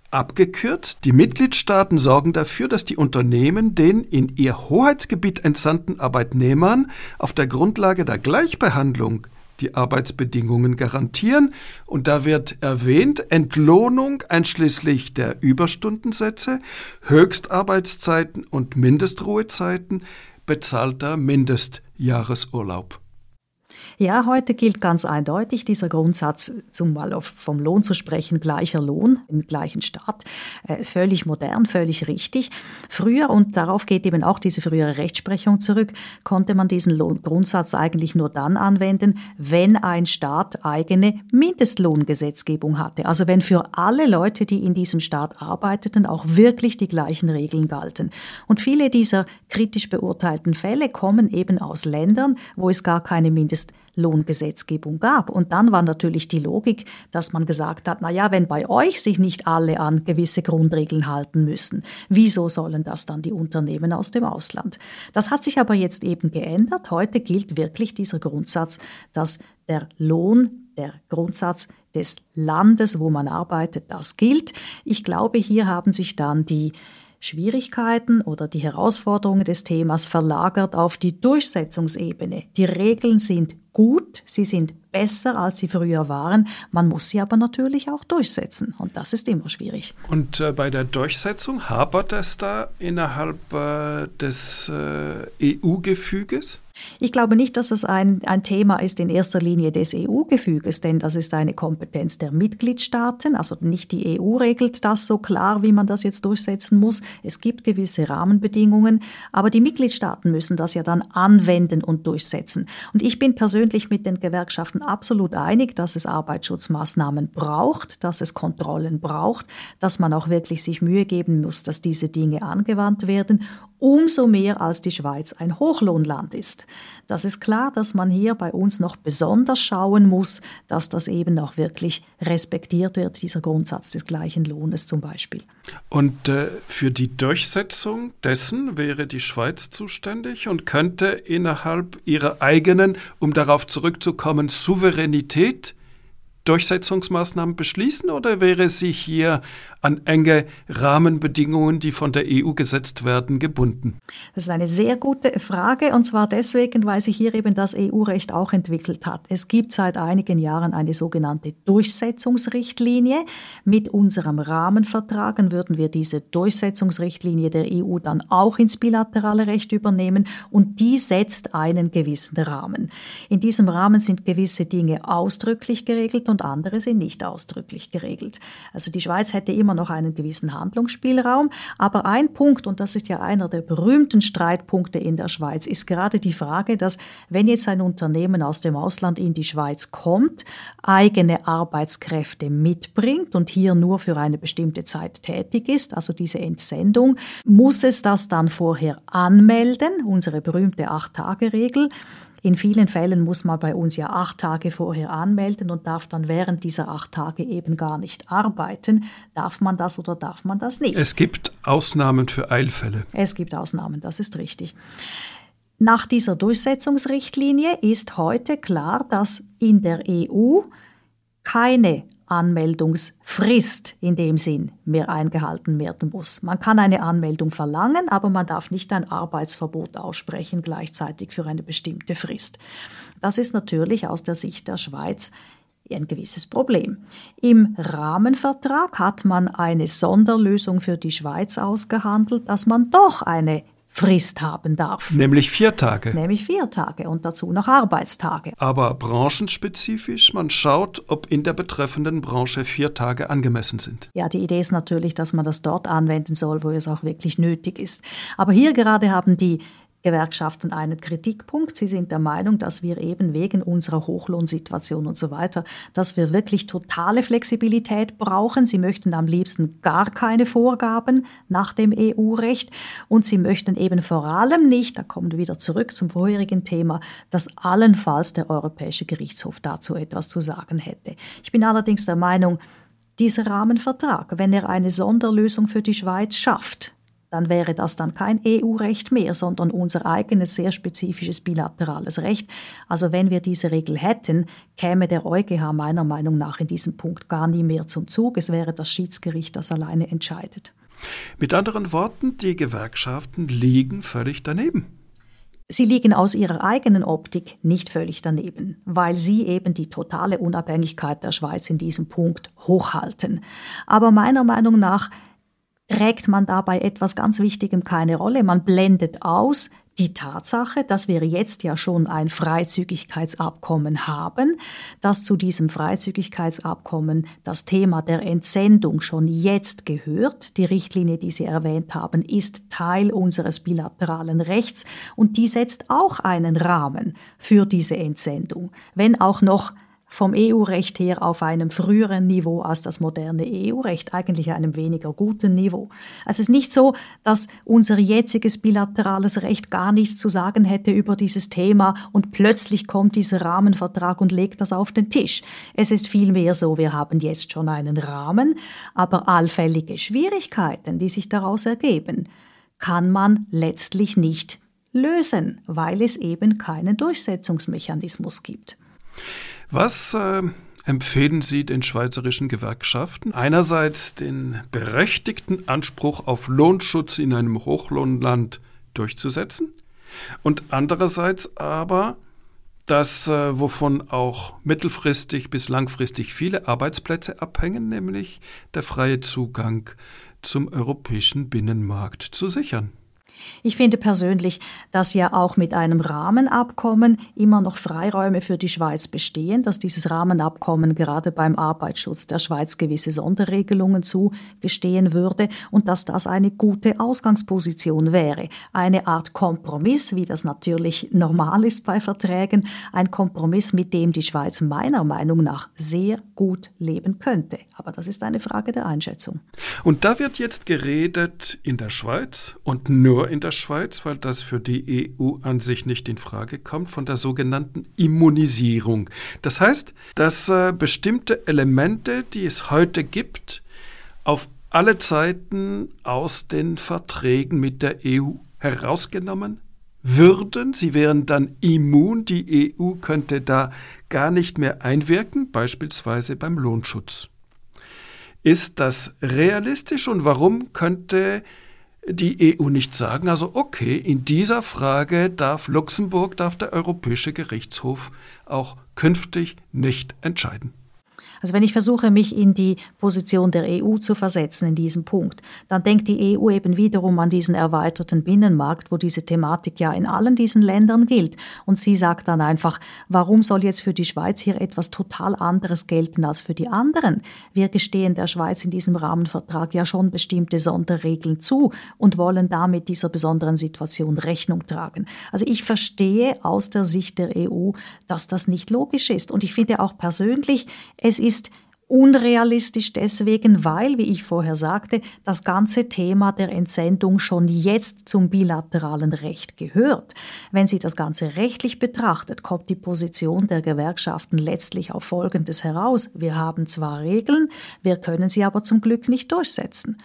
Abgekürzt, die Mitgliedstaaten sorgen dafür, dass die Unternehmen den in ihr Hoheitsgebiet entsandten Arbeitnehmern auf der Grundlage der Gleichbehandlung die Arbeitsbedingungen garantieren. Und da wird erwähnt Entlohnung einschließlich der Überstundensätze, Höchstarbeitszeiten und Mindestruhezeiten, bezahlter Mindestjahresurlaub. Ja, heute gilt ganz eindeutig dieser Grundsatz, zum mal vom Lohn zu sprechen, gleicher Lohn im gleichen Staat, äh, völlig modern, völlig richtig. Früher, und darauf geht eben auch diese frühere Rechtsprechung zurück, konnte man diesen Lohn Grundsatz eigentlich nur dann anwenden, wenn ein Staat eigene Mindestlohngesetzgebung hatte. Also wenn für alle Leute, die in diesem Staat arbeiteten, auch wirklich die gleichen Regeln galten. Und viele dieser kritisch beurteilten Fälle kommen eben aus Ländern, wo es gar keine Mindest Lohngesetzgebung gab. Und dann war natürlich die Logik, dass man gesagt hat, na ja, wenn bei euch sich nicht alle an gewisse Grundregeln halten müssen, wieso sollen das dann die Unternehmen aus dem Ausland? Das hat sich aber jetzt eben geändert. Heute gilt wirklich dieser Grundsatz, dass der Lohn, der Grundsatz des Landes, wo man arbeitet, das gilt. Ich glaube, hier haben sich dann die Schwierigkeiten oder die Herausforderungen des Themas verlagert auf die Durchsetzungsebene. Die Regeln sind gut, sie sind besser, als sie früher waren. Man muss sie aber natürlich auch durchsetzen und das ist immer schwierig. Und äh, bei der Durchsetzung hapert es da innerhalb äh, des äh, EU-Gefüges? Ich glaube nicht, dass es ein, ein Thema ist in erster Linie des EU-Gefüges, denn das ist eine Kompetenz der Mitgliedstaaten. Also nicht die EU regelt das so klar, wie man das jetzt durchsetzen muss. Es gibt gewisse Rahmenbedingungen, aber die Mitgliedstaaten müssen das ja dann anwenden und durchsetzen. Und ich bin persönlich mit den Gewerkschaften absolut einig, dass es Arbeitsschutzmaßnahmen braucht, dass es Kontrollen braucht, dass man auch wirklich sich Mühe geben muss, dass diese Dinge angewandt werden umso mehr als die Schweiz ein Hochlohnland ist. Das ist klar, dass man hier bei uns noch besonders schauen muss, dass das eben auch wirklich respektiert wird, dieser Grundsatz des gleichen Lohnes zum Beispiel. Und äh, für die Durchsetzung dessen wäre die Schweiz zuständig und könnte innerhalb ihrer eigenen, um darauf zurückzukommen, Souveränität Durchsetzungsmaßnahmen beschließen oder wäre sie hier an enge Rahmenbedingungen, die von der EU gesetzt werden, gebunden? Das ist eine sehr gute Frage und zwar deswegen, weil sich hier eben das EU-Recht auch entwickelt hat. Es gibt seit einigen Jahren eine sogenannte Durchsetzungsrichtlinie. Mit unserem Rahmenvertrag würden wir diese Durchsetzungsrichtlinie der EU dann auch ins bilaterale Recht übernehmen und die setzt einen gewissen Rahmen. In diesem Rahmen sind gewisse Dinge ausdrücklich geregelt und andere sind nicht ausdrücklich geregelt. Also die Schweiz hätte immer noch einen gewissen Handlungsspielraum. Aber ein Punkt, und das ist ja einer der berühmten Streitpunkte in der Schweiz, ist gerade die Frage, dass wenn jetzt ein Unternehmen aus dem Ausland in die Schweiz kommt, eigene Arbeitskräfte mitbringt und hier nur für eine bestimmte Zeit tätig ist, also diese Entsendung, muss es das dann vorher anmelden, unsere berühmte Acht-Tage-Regel. In vielen Fällen muss man bei uns ja acht Tage vorher anmelden und darf dann während dieser acht Tage eben gar nicht arbeiten. Darf man das oder darf man das nicht? Es gibt Ausnahmen für Eilfälle. Es gibt Ausnahmen, das ist richtig. Nach dieser Durchsetzungsrichtlinie ist heute klar, dass in der EU keine Anmeldungsfrist in dem Sinn mehr eingehalten werden muss. Man kann eine Anmeldung verlangen, aber man darf nicht ein Arbeitsverbot aussprechen gleichzeitig für eine bestimmte Frist. Das ist natürlich aus der Sicht der Schweiz ein gewisses Problem. Im Rahmenvertrag hat man eine Sonderlösung für die Schweiz ausgehandelt, dass man doch eine Frist haben darf. Nämlich vier Tage. Nämlich vier Tage und dazu noch Arbeitstage. Aber branchenspezifisch, man schaut, ob in der betreffenden Branche vier Tage angemessen sind. Ja, die Idee ist natürlich, dass man das dort anwenden soll, wo es auch wirklich nötig ist. Aber hier gerade haben die Gewerkschaften einen Kritikpunkt. Sie sind der Meinung, dass wir eben wegen unserer Hochlohnsituation und so weiter, dass wir wirklich totale Flexibilität brauchen. Sie möchten am liebsten gar keine Vorgaben nach dem EU-Recht und sie möchten eben vor allem nicht, da kommen wir wieder zurück zum vorherigen Thema, dass allenfalls der Europäische Gerichtshof dazu etwas zu sagen hätte. Ich bin allerdings der Meinung, dieser Rahmenvertrag, wenn er eine Sonderlösung für die Schweiz schafft, dann wäre das dann kein EU-Recht mehr, sondern unser eigenes sehr spezifisches bilaterales Recht. Also wenn wir diese Regel hätten, käme der EuGH meiner Meinung nach in diesem Punkt gar nie mehr zum Zug. Es wäre das Schiedsgericht, das alleine entscheidet. Mit anderen Worten, die Gewerkschaften liegen völlig daneben. Sie liegen aus ihrer eigenen Optik nicht völlig daneben, weil sie eben die totale Unabhängigkeit der Schweiz in diesem Punkt hochhalten. Aber meiner Meinung nach trägt man dabei etwas ganz Wichtigem keine Rolle. Man blendet aus die Tatsache, dass wir jetzt ja schon ein Freizügigkeitsabkommen haben, dass zu diesem Freizügigkeitsabkommen das Thema der Entsendung schon jetzt gehört. Die Richtlinie, die Sie erwähnt haben, ist Teil unseres bilateralen Rechts und die setzt auch einen Rahmen für diese Entsendung, wenn auch noch vom EU-Recht her auf einem früheren Niveau als das moderne EU-Recht, eigentlich einem weniger guten Niveau. Also es ist nicht so, dass unser jetziges bilaterales Recht gar nichts zu sagen hätte über dieses Thema und plötzlich kommt dieser Rahmenvertrag und legt das auf den Tisch. Es ist vielmehr so, wir haben jetzt schon einen Rahmen, aber allfällige Schwierigkeiten, die sich daraus ergeben, kann man letztlich nicht lösen, weil es eben keinen Durchsetzungsmechanismus gibt. Was äh, empfehlen Sie den schweizerischen Gewerkschaften? Einerseits den berechtigten Anspruch auf Lohnschutz in einem Hochlohnland durchzusetzen und andererseits aber das, äh, wovon auch mittelfristig bis langfristig viele Arbeitsplätze abhängen, nämlich der freie Zugang zum europäischen Binnenmarkt zu sichern. Ich finde persönlich, dass ja auch mit einem Rahmenabkommen immer noch Freiräume für die Schweiz bestehen, dass dieses Rahmenabkommen gerade beim Arbeitsschutz der Schweiz gewisse Sonderregelungen zugestehen würde und dass das eine gute Ausgangsposition wäre. Eine Art Kompromiss, wie das natürlich normal ist bei Verträgen, ein Kompromiss, mit dem die Schweiz meiner Meinung nach sehr gut leben könnte. Aber das ist eine Frage der Einschätzung. Und da wird jetzt geredet in der Schweiz und nur in der Schweiz, weil das für die EU an sich nicht in Frage kommt, von der sogenannten Immunisierung. Das heißt, dass äh, bestimmte Elemente, die es heute gibt, auf alle Zeiten aus den Verträgen mit der EU herausgenommen würden. Sie wären dann immun. Die EU könnte da gar nicht mehr einwirken, beispielsweise beim Lohnschutz. Ist das realistisch und warum könnte die EU nicht sagen, also okay, in dieser Frage darf Luxemburg, darf der Europäische Gerichtshof auch künftig nicht entscheiden. Also wenn ich versuche, mich in die Position der EU zu versetzen in diesem Punkt, dann denkt die EU eben wiederum an diesen erweiterten Binnenmarkt, wo diese Thematik ja in allen diesen Ländern gilt. Und sie sagt dann einfach, warum soll jetzt für die Schweiz hier etwas total anderes gelten als für die anderen? Wir gestehen der Schweiz in diesem Rahmenvertrag ja schon bestimmte Sonderregeln zu und wollen damit dieser besonderen Situation Rechnung tragen. Also ich verstehe aus der Sicht der EU, dass das nicht logisch ist. Und ich finde auch persönlich, es ist ist unrealistisch deswegen, weil, wie ich vorher sagte, das ganze Thema der Entsendung schon jetzt zum bilateralen Recht gehört. Wenn sie das Ganze rechtlich betrachtet, kommt die Position der Gewerkschaften letztlich auf Folgendes heraus. Wir haben zwar Regeln, wir können sie aber zum Glück nicht durchsetzen.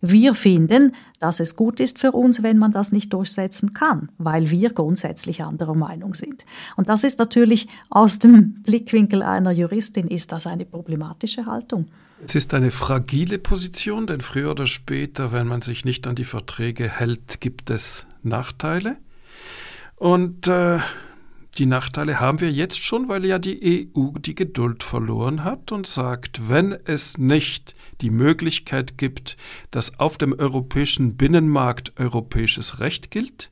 Wir finden, dass es gut ist für uns, wenn man das nicht durchsetzen kann, weil wir grundsätzlich anderer Meinung sind. Und das ist natürlich aus dem Blickwinkel einer Juristin ist das eine problematische Haltung. Es ist eine fragile Position, denn früher oder später, wenn man sich nicht an die Verträge hält, gibt es Nachteile. Und äh, die Nachteile haben wir jetzt schon, weil ja die EU die Geduld verloren hat und sagt, wenn es nicht die Möglichkeit gibt, dass auf dem europäischen Binnenmarkt europäisches Recht gilt,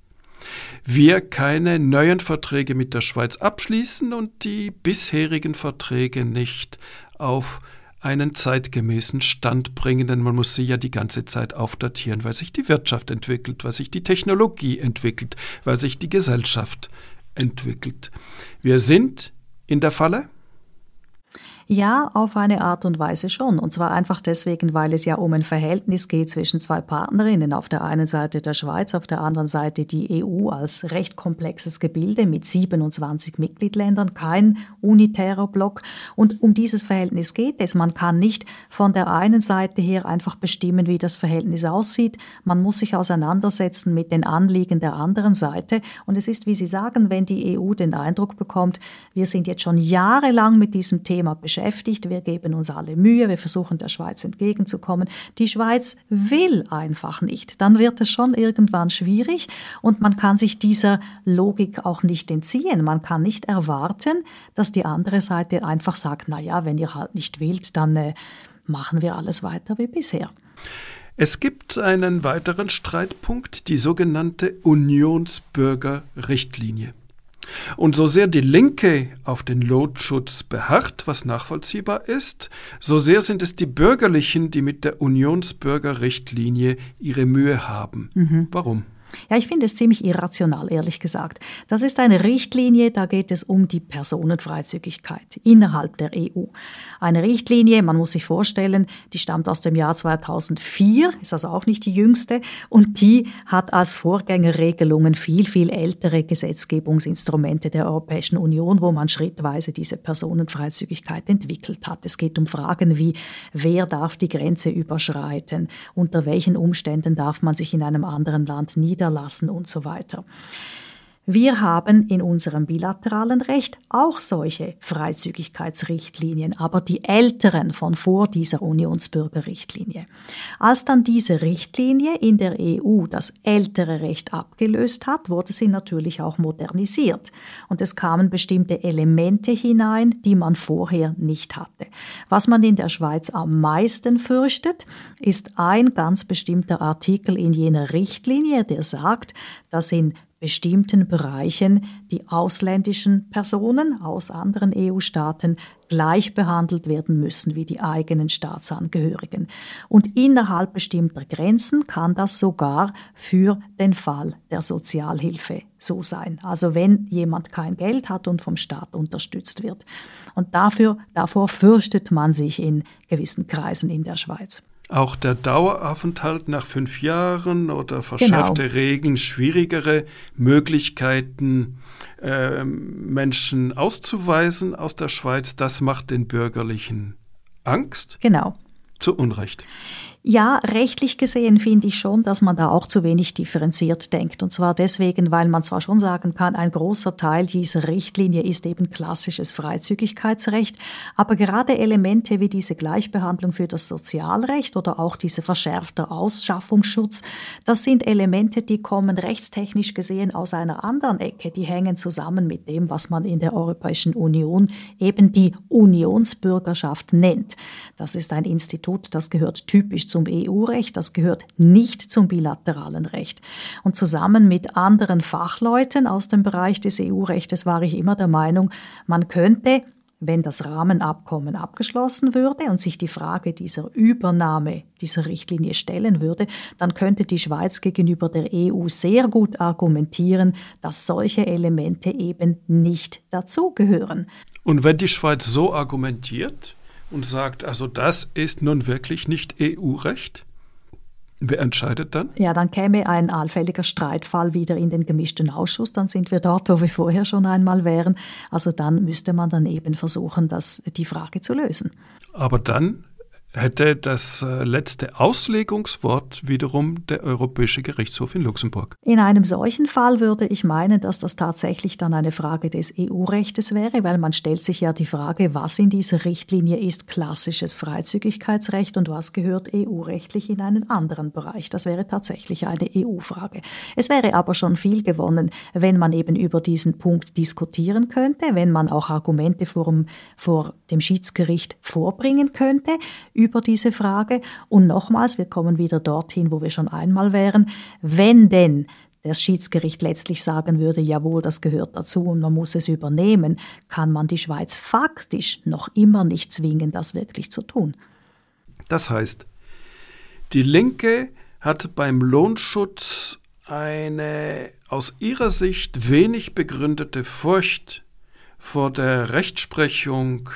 wir keine neuen Verträge mit der Schweiz abschließen und die bisherigen Verträge nicht auf einen zeitgemäßen Stand bringen, denn man muss sie ja die ganze Zeit aufdatieren, weil sich die Wirtschaft entwickelt, weil sich die Technologie entwickelt, weil sich die Gesellschaft entwickelt. Wir sind in der Falle, ja, auf eine Art und Weise schon. Und zwar einfach deswegen, weil es ja um ein Verhältnis geht zwischen zwei Partnerinnen. Auf der einen Seite der Schweiz, auf der anderen Seite die EU als recht komplexes Gebilde mit 27 Mitgliedländern, kein unitärer Block. Und um dieses Verhältnis geht es. Man kann nicht von der einen Seite her einfach bestimmen, wie das Verhältnis aussieht. Man muss sich auseinandersetzen mit den Anliegen der anderen Seite. Und es ist, wie Sie sagen, wenn die EU den Eindruck bekommt, wir sind jetzt schon jahrelang mit diesem Thema beschäftigt, beschäftigt. Wir geben uns alle Mühe, wir versuchen der Schweiz entgegenzukommen. Die Schweiz will einfach nicht. Dann wird es schon irgendwann schwierig und man kann sich dieser Logik auch nicht entziehen. Man kann nicht erwarten, dass die andere Seite einfach sagt, na ja, wenn ihr halt nicht wählt, dann äh, machen wir alles weiter wie bisher. Es gibt einen weiteren Streitpunkt, die sogenannte Unionsbürgerrichtlinie. Und so sehr die Linke auf den Lotschutz beharrt, was nachvollziehbar ist, so sehr sind es die Bürgerlichen, die mit der Unionsbürgerrichtlinie ihre Mühe haben. Mhm. Warum? Ja, ich finde es ziemlich irrational, ehrlich gesagt. Das ist eine Richtlinie, da geht es um die Personenfreizügigkeit innerhalb der EU. Eine Richtlinie, man muss sich vorstellen, die stammt aus dem Jahr 2004, ist also auch nicht die jüngste, und die hat als Vorgängerregelungen viel, viel ältere Gesetzgebungsinstrumente der Europäischen Union, wo man schrittweise diese Personenfreizügigkeit entwickelt hat. Es geht um Fragen wie, wer darf die Grenze überschreiten, unter welchen Umständen darf man sich in einem anderen Land niederlassen, niederlassen und so weiter. Wir haben in unserem bilateralen Recht auch solche Freizügigkeitsrichtlinien, aber die älteren von vor dieser Unionsbürgerrichtlinie. Als dann diese Richtlinie in der EU das ältere Recht abgelöst hat, wurde sie natürlich auch modernisiert und es kamen bestimmte Elemente hinein, die man vorher nicht hatte. Was man in der Schweiz am meisten fürchtet, ist ein ganz bestimmter Artikel in jener Richtlinie, der sagt, dass in bestimmten Bereichen die ausländischen Personen aus anderen EU-Staaten gleich behandelt werden müssen wie die eigenen Staatsangehörigen. Und innerhalb bestimmter Grenzen kann das sogar für den Fall der Sozialhilfe so sein. Also wenn jemand kein Geld hat und vom Staat unterstützt wird. Und dafür, davor fürchtet man sich in gewissen Kreisen in der Schweiz. Auch der Daueraufenthalt nach fünf Jahren oder verschärfte genau. Regeln, schwierigere Möglichkeiten, äh, Menschen auszuweisen aus der Schweiz, das macht den Bürgerlichen Angst. Genau. Zu Unrecht. Ja, rechtlich gesehen finde ich schon, dass man da auch zu wenig differenziert denkt. Und zwar deswegen, weil man zwar schon sagen kann, ein großer Teil dieser Richtlinie ist eben klassisches Freizügigkeitsrecht, aber gerade Elemente wie diese Gleichbehandlung für das Sozialrecht oder auch dieser verschärfte Ausschaffungsschutz, das sind Elemente, die kommen rechtstechnisch gesehen aus einer anderen Ecke. Die hängen zusammen mit dem, was man in der Europäischen Union eben die Unionsbürgerschaft nennt. Das ist ein Institut, das gehört typisch zum EU-Recht, das gehört nicht zum bilateralen Recht. Und zusammen mit anderen Fachleuten aus dem Bereich des EU-Rechtes war ich immer der Meinung, man könnte wenn das Rahmenabkommen abgeschlossen würde und sich die Frage dieser Übernahme dieser Richtlinie stellen würde, dann könnte die Schweiz gegenüber der EU sehr gut argumentieren, dass solche Elemente eben nicht dazugehören. Und wenn die Schweiz so argumentiert, und sagt, also das ist nun wirklich nicht EU-Recht? Wer entscheidet dann? Ja, dann käme ein allfälliger Streitfall wieder in den gemischten Ausschuss. Dann sind wir dort, wo wir vorher schon einmal wären. Also dann müsste man dann eben versuchen, das, die Frage zu lösen. Aber dann hätte das äh, letzte Auslegungswort wiederum der Europäische Gerichtshof in Luxemburg. In einem solchen Fall würde ich meinen, dass das tatsächlich dann eine Frage des EU-Rechtes wäre, weil man stellt sich ja die Frage, was in dieser Richtlinie ist klassisches Freizügigkeitsrecht und was gehört EU-rechtlich in einen anderen Bereich. Das wäre tatsächlich eine EU-Frage. Es wäre aber schon viel gewonnen, wenn man eben über diesen Punkt diskutieren könnte, wenn man auch Argumente vor dem, vor dem Schiedsgericht vorbringen könnte über diese Frage. Und nochmals, wir kommen wieder dorthin, wo wir schon einmal wären. Wenn denn das Schiedsgericht letztlich sagen würde, jawohl, das gehört dazu und man muss es übernehmen, kann man die Schweiz faktisch noch immer nicht zwingen, das wirklich zu tun. Das heißt, die Linke hat beim Lohnschutz eine aus ihrer Sicht wenig begründete Furcht vor der Rechtsprechung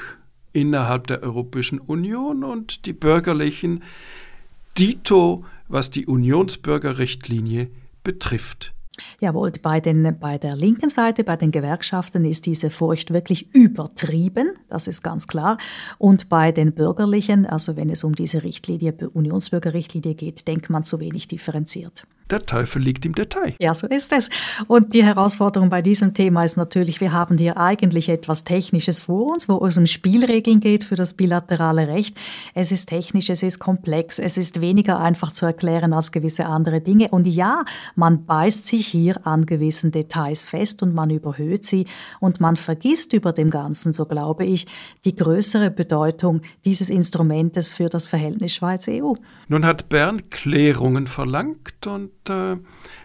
innerhalb der Europäischen Union und die Bürgerlichen dito, was die Unionsbürgerrichtlinie betrifft. Jawohl, bei, den, bei der linken Seite, bei den Gewerkschaften ist diese Furcht wirklich übertrieben, das ist ganz klar. Und bei den Bürgerlichen, also wenn es um diese Richtlinie, Unionsbürgerrichtlinie geht, denkt man zu wenig differenziert der Teufel liegt im Detail. Ja, so ist es. Und die Herausforderung bei diesem Thema ist natürlich, wir haben hier eigentlich etwas Technisches vor uns, wo es um Spielregeln geht für das bilaterale Recht. Es ist technisch, es ist komplex, es ist weniger einfach zu erklären als gewisse andere Dinge. Und ja, man beißt sich hier an gewissen Details fest und man überhöht sie und man vergisst über dem Ganzen, so glaube ich, die größere Bedeutung dieses Instrumentes für das Verhältnis Schweiz-EU. Nun hat Bern Klärungen verlangt und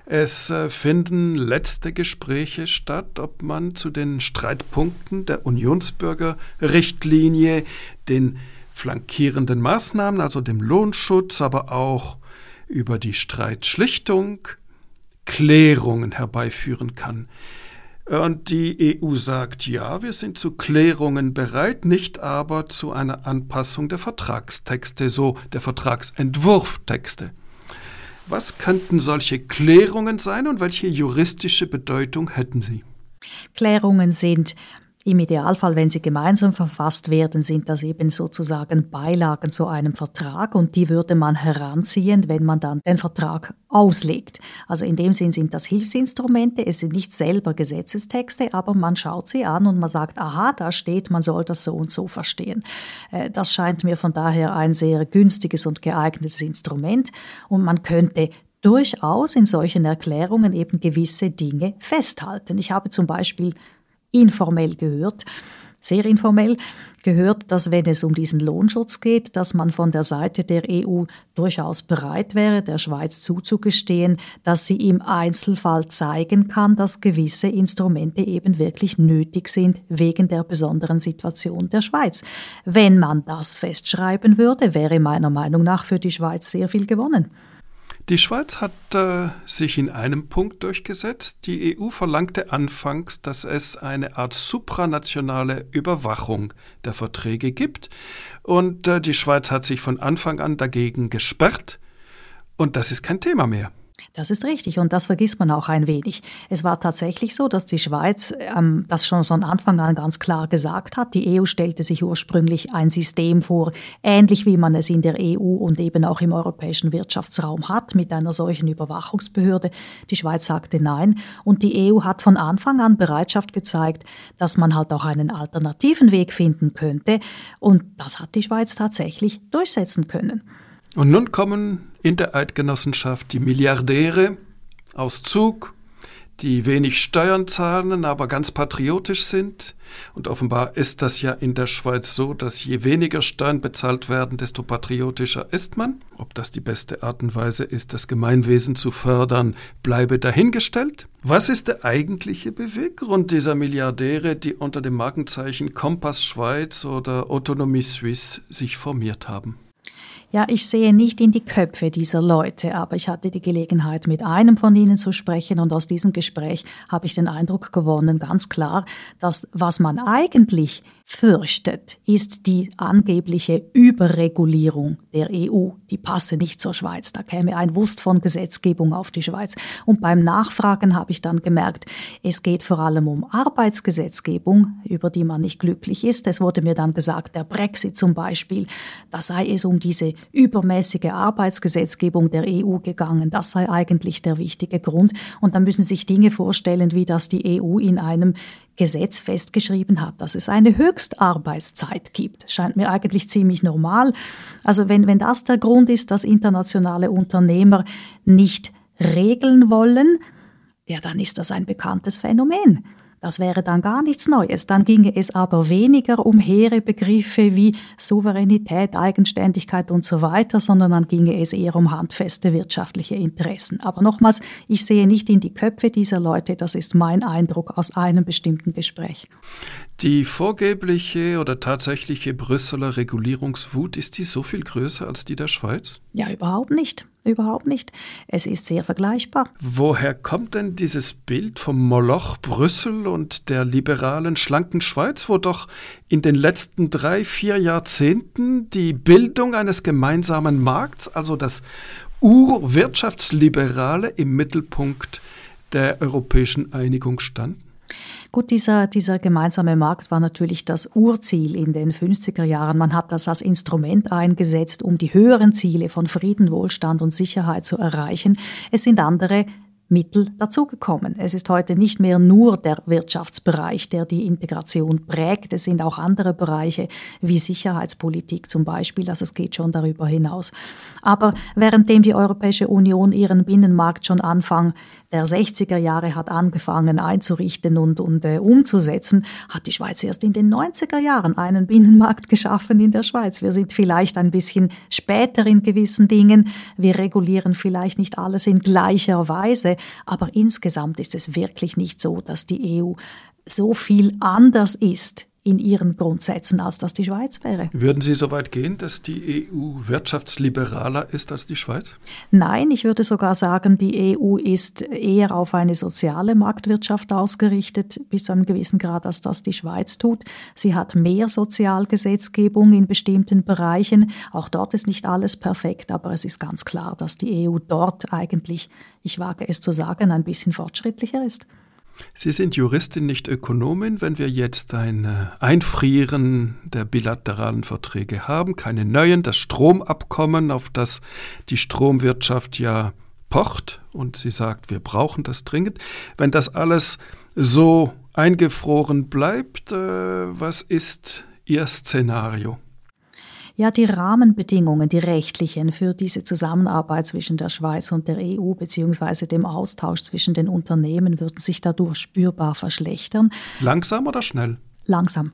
es äh, finden letzte Gespräche statt, ob man zu den Streitpunkten der Unionsbürgerrichtlinie, den flankierenden Maßnahmen, also dem Lohnschutz, aber auch über die Streitschlichtung Klärungen herbeiführen kann. Und die EU sagt, ja, wir sind zu Klärungen bereit, nicht aber zu einer Anpassung der Vertragstexte, so der Vertragsentwurftexte. Was könnten solche Klärungen sein und welche juristische Bedeutung hätten sie? Klärungen sind im Idealfall, wenn sie gemeinsam verfasst werden, sind das eben sozusagen Beilagen zu einem Vertrag und die würde man heranziehen, wenn man dann den Vertrag auslegt. Also in dem Sinn sind das Hilfsinstrumente, es sind nicht selber Gesetzestexte, aber man schaut sie an und man sagt, aha, da steht, man soll das so und so verstehen. Äh, das scheint mir von daher ein sehr günstiges und geeignetes Instrument und man könnte durchaus in solchen Erklärungen eben gewisse Dinge festhalten. Ich habe zum Beispiel informell gehört, sehr informell gehört, dass wenn es um diesen Lohnschutz geht, dass man von der Seite der EU durchaus bereit wäre, der Schweiz zuzugestehen, dass sie im Einzelfall zeigen kann, dass gewisse Instrumente eben wirklich nötig sind wegen der besonderen Situation der Schweiz. Wenn man das festschreiben würde, wäre meiner Meinung nach für die Schweiz sehr viel gewonnen. Die Schweiz hat äh, sich in einem Punkt durchgesetzt. Die EU verlangte anfangs, dass es eine Art supranationale Überwachung der Verträge gibt. Und äh, die Schweiz hat sich von Anfang an dagegen gesperrt. Und das ist kein Thema mehr. Das ist richtig und das vergisst man auch ein wenig. Es war tatsächlich so, dass die Schweiz ähm, das schon von Anfang an ganz klar gesagt hat. Die EU stellte sich ursprünglich ein System vor, ähnlich wie man es in der EU und eben auch im europäischen Wirtschaftsraum hat, mit einer solchen Überwachungsbehörde. Die Schweiz sagte nein und die EU hat von Anfang an Bereitschaft gezeigt, dass man halt auch einen alternativen Weg finden könnte und das hat die Schweiz tatsächlich durchsetzen können. Und nun kommen in der Eidgenossenschaft die Milliardäre aus Zug, die wenig Steuern zahlen, aber ganz patriotisch sind. Und offenbar ist das ja in der Schweiz so, dass je weniger Steuern bezahlt werden, desto patriotischer ist man. Ob das die beste Art und Weise ist, das Gemeinwesen zu fördern, bleibe dahingestellt. Was ist der eigentliche Beweggrund dieser Milliardäre, die unter dem Markenzeichen Kompass Schweiz oder Autonomie Suisse sich formiert haben? Ja, ich sehe nicht in die Köpfe dieser Leute, aber ich hatte die Gelegenheit, mit einem von ihnen zu sprechen und aus diesem Gespräch habe ich den Eindruck gewonnen, ganz klar, dass was man eigentlich fürchtet, ist die angebliche Überregulierung der EU. Die passe nicht zur Schweiz. Da käme ein Wust von Gesetzgebung auf die Schweiz. Und beim Nachfragen habe ich dann gemerkt, es geht vor allem um Arbeitsgesetzgebung, über die man nicht glücklich ist. Es wurde mir dann gesagt, der Brexit zum Beispiel, da sei es um diese übermäßige Arbeitsgesetzgebung der EU gegangen. Das sei eigentlich der wichtige Grund. Und dann müssen sich Dinge vorstellen, wie das die EU in einem Gesetz festgeschrieben hat, dass es eine Höchstarbeitszeit gibt. Scheint mir eigentlich ziemlich normal. Also wenn, wenn das der Grund ist, dass internationale Unternehmer nicht regeln wollen, ja, dann ist das ein bekanntes Phänomen. Das wäre dann gar nichts Neues. Dann ginge es aber weniger um hehre Begriffe wie Souveränität, Eigenständigkeit und so weiter, sondern dann ginge es eher um handfeste wirtschaftliche Interessen. Aber nochmals, ich sehe nicht in die Köpfe dieser Leute, das ist mein Eindruck aus einem bestimmten Gespräch. Die vorgebliche oder tatsächliche Brüsseler Regulierungswut, ist die so viel größer als die der Schweiz? Ja, überhaupt nicht. Überhaupt nicht. Es ist sehr vergleichbar. Woher kommt denn dieses Bild vom Moloch Brüssel und der liberalen, schlanken Schweiz, wo doch in den letzten drei, vier Jahrzehnten die Bildung eines gemeinsamen Markts, also das Urwirtschaftsliberale, im Mittelpunkt der europäischen Einigung stand? Gut, dieser, dieser gemeinsame Markt war natürlich das Urziel in den 50er Jahren. Man hat das als Instrument eingesetzt, um die höheren Ziele von Frieden, Wohlstand und Sicherheit zu erreichen. Es sind andere Mittel dazugekommen. Es ist heute nicht mehr nur der Wirtschaftsbereich, der die Integration prägt. Es sind auch andere Bereiche wie Sicherheitspolitik zum Beispiel. Also es geht schon darüber hinaus. Aber währenddem die Europäische Union ihren Binnenmarkt schon Anfang der 60er Jahre hat angefangen einzurichten und, und äh, umzusetzen, hat die Schweiz erst in den 90er Jahren einen Binnenmarkt geschaffen in der Schweiz. Wir sind vielleicht ein bisschen später in gewissen Dingen. Wir regulieren vielleicht nicht alles in gleicher Weise, aber insgesamt ist es wirklich nicht so, dass die EU so viel anders ist in ihren Grundsätzen, als das die Schweiz wäre. Würden Sie so weit gehen, dass die EU wirtschaftsliberaler ist als die Schweiz? Nein, ich würde sogar sagen, die EU ist eher auf eine soziale Marktwirtschaft ausgerichtet, bis zu einem gewissen Grad, als das die Schweiz tut. Sie hat mehr Sozialgesetzgebung in bestimmten Bereichen. Auch dort ist nicht alles perfekt, aber es ist ganz klar, dass die EU dort eigentlich, ich wage es zu sagen, ein bisschen fortschrittlicher ist. Sie sind Juristin, nicht Ökonomin. Wenn wir jetzt ein äh, Einfrieren der bilateralen Verträge haben, keine neuen, das Stromabkommen, auf das die Stromwirtschaft ja pocht und sie sagt, wir brauchen das dringend. Wenn das alles so eingefroren bleibt, äh, was ist Ihr Szenario? Ja die Rahmenbedingungen, die rechtlichen für diese Zusammenarbeit zwischen der Schweiz und der EU beziehungsweise dem Austausch zwischen den Unternehmen würden sich dadurch spürbar verschlechtern. Langsam oder schnell? Langsam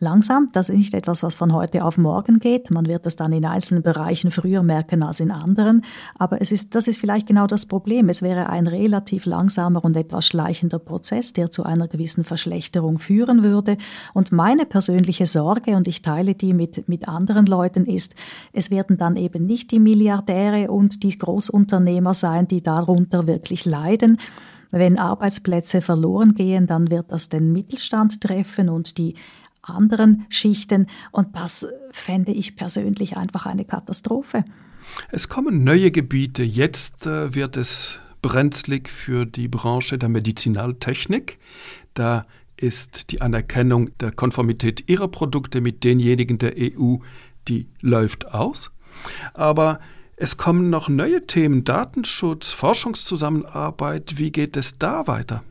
langsam. Das ist nicht etwas, was von heute auf morgen geht. Man wird es dann in einzelnen Bereichen früher merken als in anderen. Aber es ist, das ist vielleicht genau das Problem. Es wäre ein relativ langsamer und etwas schleichender Prozess, der zu einer gewissen Verschlechterung führen würde. Und meine persönliche Sorge, und ich teile die mit, mit anderen Leuten, ist, es werden dann eben nicht die Milliardäre und die Großunternehmer sein, die darunter wirklich leiden. Wenn Arbeitsplätze verloren gehen, dann wird das den Mittelstand treffen und die anderen Schichten. Und das fände ich persönlich einfach eine Katastrophe. Es kommen neue Gebiete. Jetzt äh, wird es brenzlig für die Branche der Medizinaltechnik. Da ist die Anerkennung der Konformität ihrer Produkte mit denjenigen der EU, die läuft aus. Aber es kommen noch neue Themen, Datenschutz, Forschungszusammenarbeit. Wie geht es da weiter?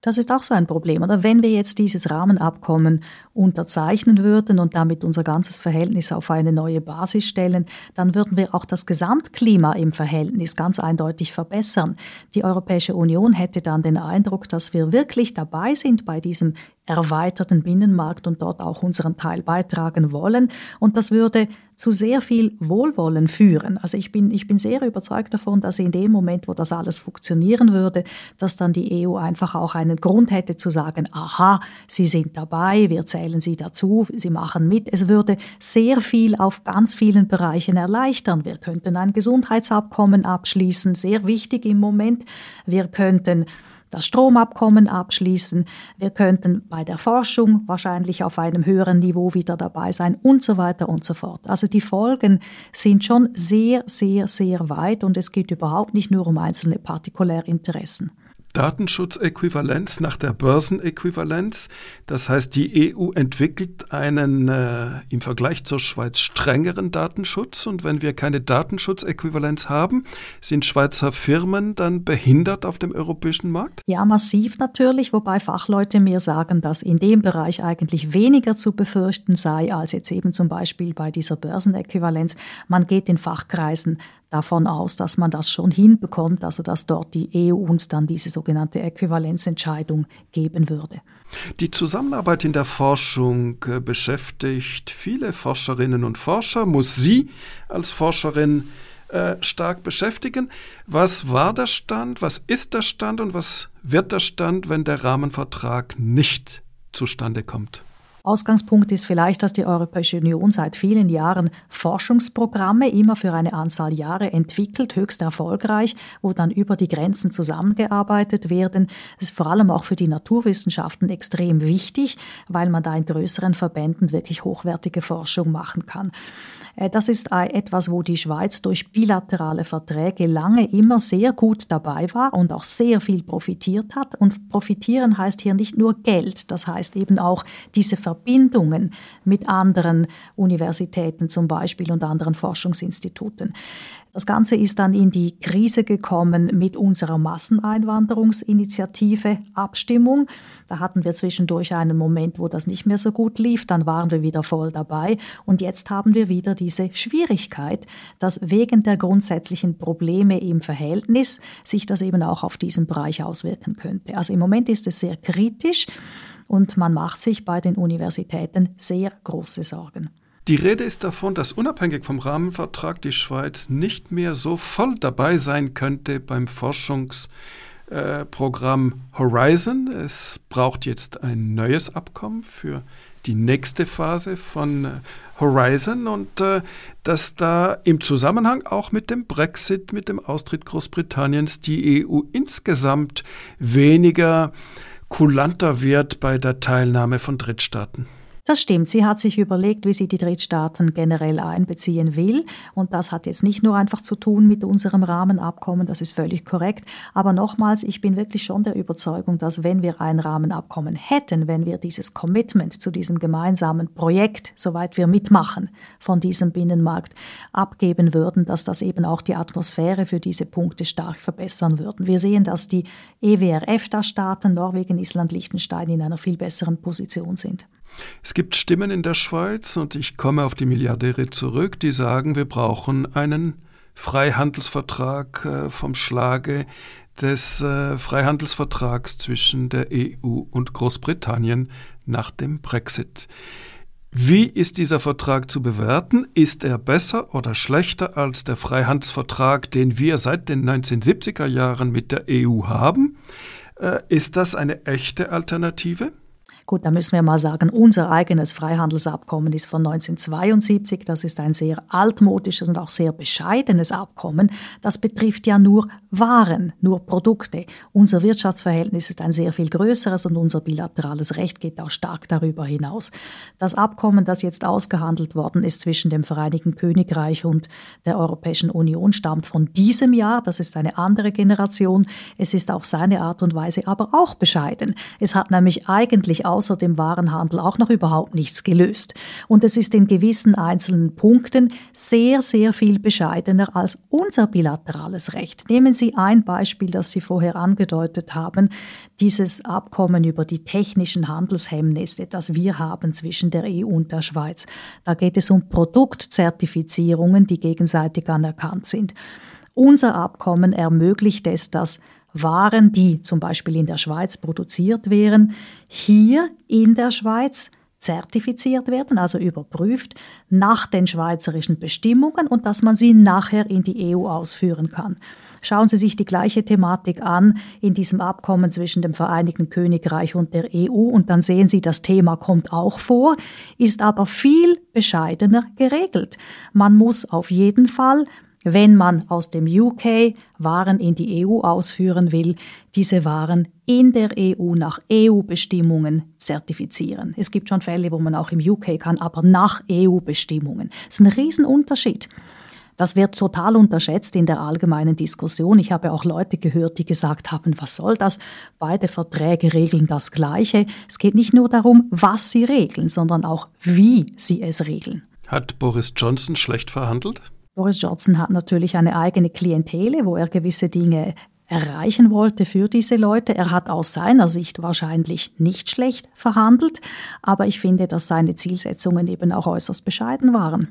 Das ist auch so ein Problem. Oder wenn wir jetzt dieses Rahmenabkommen unterzeichnen würden und damit unser ganzes Verhältnis auf eine neue Basis stellen, dann würden wir auch das Gesamtklima im Verhältnis ganz eindeutig verbessern. Die Europäische Union hätte dann den Eindruck, dass wir wirklich dabei sind bei diesem erweiterten Binnenmarkt und dort auch unseren Teil beitragen wollen. Und das würde zu sehr viel Wohlwollen führen. Also ich bin, ich bin sehr überzeugt davon, dass in dem Moment, wo das alles funktionieren würde, dass dann die EU einfach auch einen Grund hätte zu sagen, aha, Sie sind dabei, wir zählen Sie dazu, Sie machen mit. Es würde sehr viel auf ganz vielen Bereichen erleichtern. Wir könnten ein Gesundheitsabkommen abschließen, sehr wichtig im Moment. Wir könnten das Stromabkommen abschließen. Wir könnten bei der Forschung wahrscheinlich auf einem höheren Niveau wieder dabei sein und so weiter und so fort. Also die Folgen sind schon sehr, sehr, sehr weit und es geht überhaupt nicht nur um einzelne Partikulärinteressen. Datenschutzäquivalenz nach der Börsenäquivalenz. Das heißt, die EU entwickelt einen äh, im Vergleich zur Schweiz strengeren Datenschutz. Und wenn wir keine Datenschutzäquivalenz haben, sind Schweizer Firmen dann behindert auf dem europäischen Markt? Ja, massiv natürlich, wobei Fachleute mir sagen, dass in dem Bereich eigentlich weniger zu befürchten sei als jetzt eben zum Beispiel bei dieser Börsenäquivalenz. Man geht in Fachkreisen davon aus, dass man das schon hinbekommt, also dass dort die EU uns dann diese sogenannte Äquivalenzentscheidung geben würde. Die Zusammenarbeit in der Forschung äh, beschäftigt viele Forscherinnen und Forscher, muss Sie als Forscherin äh, stark beschäftigen. Was war der Stand, was ist der Stand und was wird der Stand, wenn der Rahmenvertrag nicht zustande kommt? Ausgangspunkt ist vielleicht, dass die Europäische Union seit vielen Jahren Forschungsprogramme immer für eine Anzahl Jahre entwickelt, höchst erfolgreich, wo dann über die Grenzen zusammengearbeitet werden. Das ist vor allem auch für die Naturwissenschaften extrem wichtig, weil man da in größeren Verbänden wirklich hochwertige Forschung machen kann. Äh, das ist etwas, wo die Schweiz durch bilaterale Verträge lange immer sehr gut dabei war und auch sehr viel profitiert hat. Und profitieren heißt hier nicht nur Geld, das heißt eben auch diese Verbindungen mit anderen Universitäten zum Beispiel und anderen Forschungsinstituten. Das Ganze ist dann in die Krise gekommen mit unserer Masseneinwanderungsinitiative Abstimmung. Da hatten wir zwischendurch einen Moment, wo das nicht mehr so gut lief, dann waren wir wieder voll dabei und jetzt haben wir wieder diese Schwierigkeit, dass wegen der grundsätzlichen Probleme im Verhältnis sich das eben auch auf diesen Bereich auswirken könnte. Also im Moment ist es sehr kritisch und man macht sich bei den Universitäten sehr große Sorgen. Die Rede ist davon, dass unabhängig vom Rahmenvertrag die Schweiz nicht mehr so voll dabei sein könnte beim Forschungsprogramm äh, Horizon. Es braucht jetzt ein neues Abkommen für die nächste Phase von äh, Horizon und äh, dass da im Zusammenhang auch mit dem Brexit, mit dem Austritt Großbritanniens die EU insgesamt weniger kulanter wird bei der Teilnahme von Drittstaaten. Das stimmt. Sie hat sich überlegt, wie sie die Drittstaaten generell einbeziehen will. Und das hat jetzt nicht nur einfach zu tun mit unserem Rahmenabkommen, das ist völlig korrekt. Aber nochmals, ich bin wirklich schon der Überzeugung, dass wenn wir ein Rahmenabkommen hätten, wenn wir dieses Commitment zu diesem gemeinsamen Projekt, soweit wir mitmachen, von diesem Binnenmarkt abgeben würden, dass das eben auch die Atmosphäre für diese Punkte stark verbessern würden. Wir sehen, dass die EWR-EFTA-Staaten, Norwegen, Island, Liechtenstein in einer viel besseren Position sind. Es gibt Stimmen in der Schweiz, und ich komme auf die Milliardäre zurück, die sagen, wir brauchen einen Freihandelsvertrag äh, vom Schlage des äh, Freihandelsvertrags zwischen der EU und Großbritannien nach dem Brexit. Wie ist dieser Vertrag zu bewerten? Ist er besser oder schlechter als der Freihandelsvertrag, den wir seit den 1970er Jahren mit der EU haben? Äh, ist das eine echte Alternative? Gut, da müssen wir mal sagen, unser eigenes Freihandelsabkommen ist von 1972. Das ist ein sehr altmodisches und auch sehr bescheidenes Abkommen. Das betrifft ja nur Waren, nur Produkte. Unser Wirtschaftsverhältnis ist ein sehr viel größeres und unser bilaterales Recht geht auch stark darüber hinaus. Das Abkommen, das jetzt ausgehandelt worden ist zwischen dem Vereinigten Königreich und der Europäischen Union, stammt von diesem Jahr. Das ist eine andere Generation. Es ist auf seine Art und Weise aber auch bescheiden. Es hat nämlich eigentlich auch außer dem Warenhandel auch noch überhaupt nichts gelöst. Und es ist in gewissen einzelnen Punkten sehr, sehr viel bescheidener als unser bilaterales Recht. Nehmen Sie ein Beispiel, das Sie vorher angedeutet haben, dieses Abkommen über die technischen Handelshemmnisse, das wir haben zwischen der EU und der Schweiz. Da geht es um Produktzertifizierungen, die gegenseitig anerkannt sind. Unser Abkommen ermöglicht es, dass waren, die zum Beispiel in der Schweiz produziert wären, hier in der Schweiz zertifiziert werden, also überprüft nach den schweizerischen Bestimmungen und dass man sie nachher in die EU ausführen kann. Schauen Sie sich die gleiche Thematik an in diesem Abkommen zwischen dem Vereinigten Königreich und der EU und dann sehen Sie, das Thema kommt auch vor, ist aber viel bescheidener geregelt. Man muss auf jeden Fall wenn man aus dem UK Waren in die EU ausführen will, diese Waren in der EU nach EU-Bestimmungen zertifizieren. Es gibt schon Fälle, wo man auch im UK kann, aber nach EU-Bestimmungen. Das ist ein Riesenunterschied. Das wird total unterschätzt in der allgemeinen Diskussion. Ich habe auch Leute gehört, die gesagt haben, was soll das? Beide Verträge regeln das Gleiche. Es geht nicht nur darum, was sie regeln, sondern auch, wie sie es regeln. Hat Boris Johnson schlecht verhandelt? Boris Johnson hat natürlich eine eigene Klientele, wo er gewisse Dinge erreichen wollte für diese Leute. Er hat aus seiner Sicht wahrscheinlich nicht schlecht verhandelt, aber ich finde, dass seine Zielsetzungen eben auch äußerst bescheiden waren.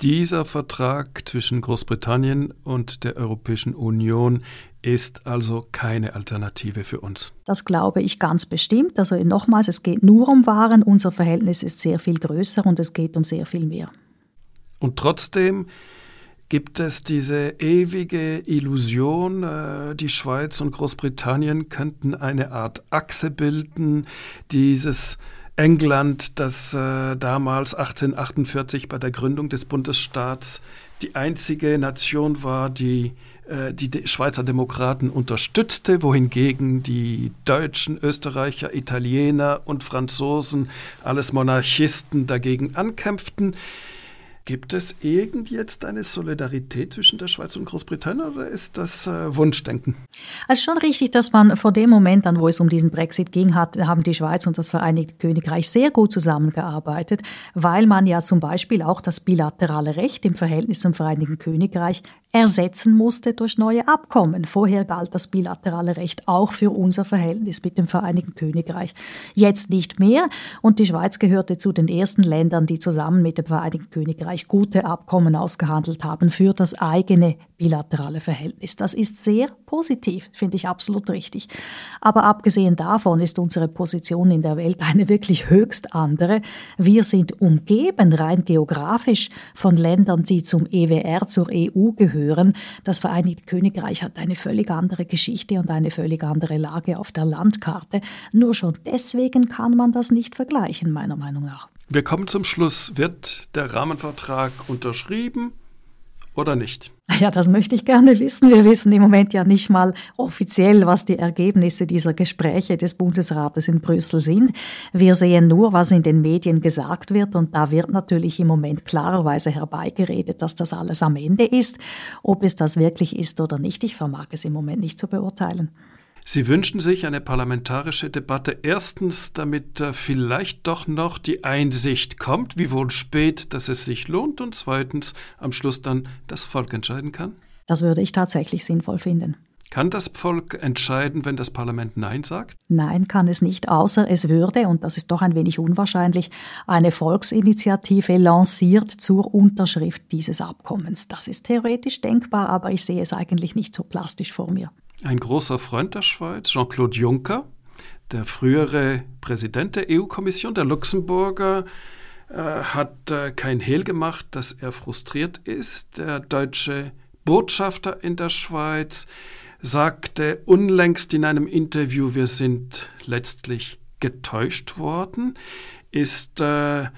Dieser Vertrag zwischen Großbritannien und der Europäischen Union ist also keine Alternative für uns. Das glaube ich ganz bestimmt. Also nochmals, es geht nur um Waren, unser Verhältnis ist sehr viel größer und es geht um sehr viel mehr. Und trotzdem gibt es diese ewige Illusion, äh, die Schweiz und Großbritannien könnten eine Art Achse bilden, dieses England, das äh, damals 1848 bei der Gründung des Bundesstaats die einzige Nation war, die äh, die Schweizer Demokraten unterstützte, wohingegen die Deutschen, Österreicher, Italiener und Franzosen, alles Monarchisten, dagegen ankämpften. Gibt es irgend jetzt eine Solidarität zwischen der Schweiz und Großbritannien oder ist das äh, Wunschdenken? Also schon richtig, dass man vor dem Moment an, wo es um diesen Brexit ging, hat, haben die Schweiz und das Vereinigte Königreich sehr gut zusammengearbeitet, weil man ja zum Beispiel auch das bilaterale Recht im Verhältnis zum Vereinigten Königreich ersetzen musste durch neue Abkommen. Vorher galt das bilaterale Recht auch für unser Verhältnis mit dem Vereinigten Königreich. Jetzt nicht mehr und die Schweiz gehörte zu den ersten Ländern, die zusammen mit dem Vereinigten Königreich gute Abkommen ausgehandelt haben für das eigene bilaterale Verhältnis. Das ist sehr positiv, finde ich absolut richtig. Aber abgesehen davon ist unsere Position in der Welt eine wirklich höchst andere. Wir sind umgeben rein geografisch von Ländern, die zum EWR, zur EU gehören. Das Vereinigte Königreich hat eine völlig andere Geschichte und eine völlig andere Lage auf der Landkarte. Nur schon deswegen kann man das nicht vergleichen, meiner Meinung nach. Wir kommen zum Schluss. Wird der Rahmenvertrag unterschrieben oder nicht? Ja, das möchte ich gerne wissen. Wir wissen im Moment ja nicht mal offiziell, was die Ergebnisse dieser Gespräche des Bundesrates in Brüssel sind. Wir sehen nur, was in den Medien gesagt wird und da wird natürlich im Moment klarerweise herbeigeredet, dass das alles am Ende ist. Ob es das wirklich ist oder nicht, ich vermag es im Moment nicht zu beurteilen. Sie wünschen sich eine parlamentarische Debatte erstens, damit äh, vielleicht doch noch die Einsicht kommt, wie wohl spät, dass es sich lohnt, und zweitens am Schluss dann das Volk entscheiden kann? Das würde ich tatsächlich sinnvoll finden. Kann das Volk entscheiden, wenn das Parlament Nein sagt? Nein, kann es nicht, außer es würde, und das ist doch ein wenig unwahrscheinlich, eine Volksinitiative lanciert zur Unterschrift dieses Abkommens. Das ist theoretisch denkbar, aber ich sehe es eigentlich nicht so plastisch vor mir. Ein großer Freund der Schweiz, Jean-Claude Juncker, der frühere Präsident der EU-Kommission, der Luxemburger, äh, hat äh, kein Hehl gemacht, dass er frustriert ist. Der deutsche Botschafter in der Schweiz sagte unlängst in einem Interview, wir sind letztlich getäuscht worden. Ist äh,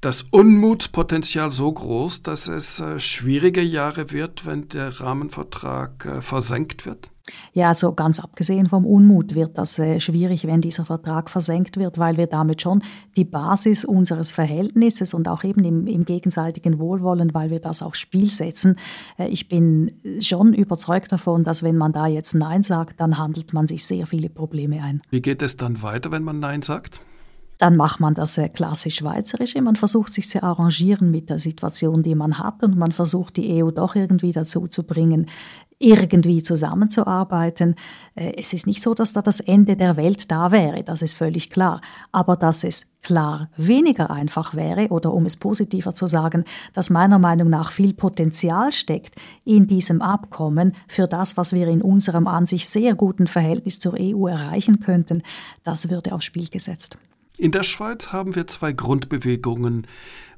das Unmutspotenzial so groß, dass es äh, schwierige Jahre wird, wenn der Rahmenvertrag äh, versenkt wird? Ja, also ganz abgesehen vom Unmut wird das äh, schwierig, wenn dieser Vertrag versenkt wird, weil wir damit schon die Basis unseres Verhältnisses und auch eben im, im gegenseitigen Wohlwollen, weil wir das aufs Spiel setzen. Äh, ich bin schon überzeugt davon, dass wenn man da jetzt Nein sagt, dann handelt man sich sehr viele Probleme ein. Wie geht es dann weiter, wenn man Nein sagt? dann macht man das klassisch schweizerisch. Man versucht sich zu arrangieren mit der Situation, die man hat und man versucht die EU doch irgendwie dazu zu bringen, irgendwie zusammenzuarbeiten. Äh, es ist nicht so, dass da das Ende der Welt da wäre, das ist völlig klar. Aber dass es klar weniger einfach wäre, oder um es positiver zu sagen, dass meiner Meinung nach viel Potenzial steckt in diesem Abkommen für das, was wir in unserem an sich sehr guten Verhältnis zur EU erreichen könnten, das würde aufs Spiel gesetzt. In der Schweiz haben wir zwei Grundbewegungen.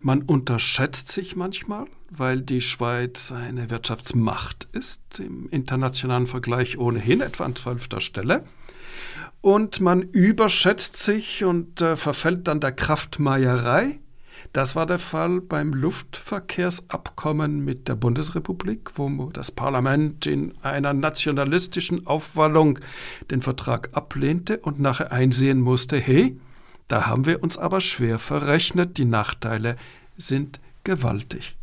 Man unterschätzt sich manchmal, weil die Schweiz eine Wirtschaftsmacht ist, im internationalen Vergleich ohnehin etwa an zwölfter Stelle. Und man überschätzt sich und äh, verfällt dann der Kraftmeierei. Das war der Fall beim Luftverkehrsabkommen mit der Bundesrepublik, wo das Parlament in einer nationalistischen Aufwallung den Vertrag ablehnte und nachher einsehen musste, hey, da haben wir uns aber schwer verrechnet, die Nachteile sind gewaltig.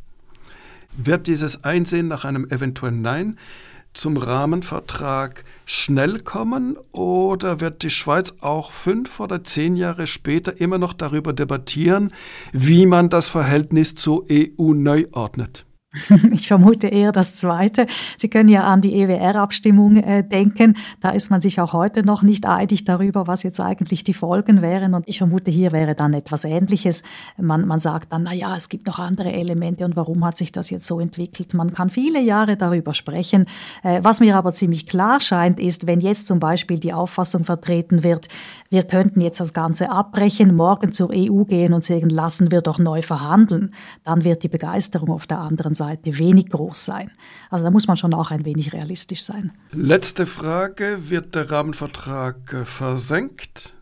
Wird dieses Einsehen nach einem eventuellen Nein zum Rahmenvertrag schnell kommen oder wird die Schweiz auch fünf oder zehn Jahre später immer noch darüber debattieren, wie man das Verhältnis zur EU neu ordnet? [LAUGHS] Ich vermute eher das Zweite. Sie können ja an die EWR-Abstimmung äh, denken. Da ist man sich auch heute noch nicht einig darüber, was jetzt eigentlich die Folgen wären. Und ich vermute, hier wäre dann etwas Ähnliches. Man, man sagt dann, na ja, es gibt noch andere Elemente und warum hat sich das jetzt so entwickelt? Man kann viele Jahre darüber sprechen. Äh, was mir aber ziemlich klar scheint, ist, wenn jetzt zum Beispiel die Auffassung vertreten wird, wir könnten jetzt das Ganze abbrechen, morgen zur EU gehen und sagen, lassen wir doch neu verhandeln, dann wird die Begeisterung auf der anderen Seite Seite wenig groß sein. Also da muss man schon auch ein wenig realistisch sein. Letzte Frage, wird der Rahmenvertrag äh, versenkt?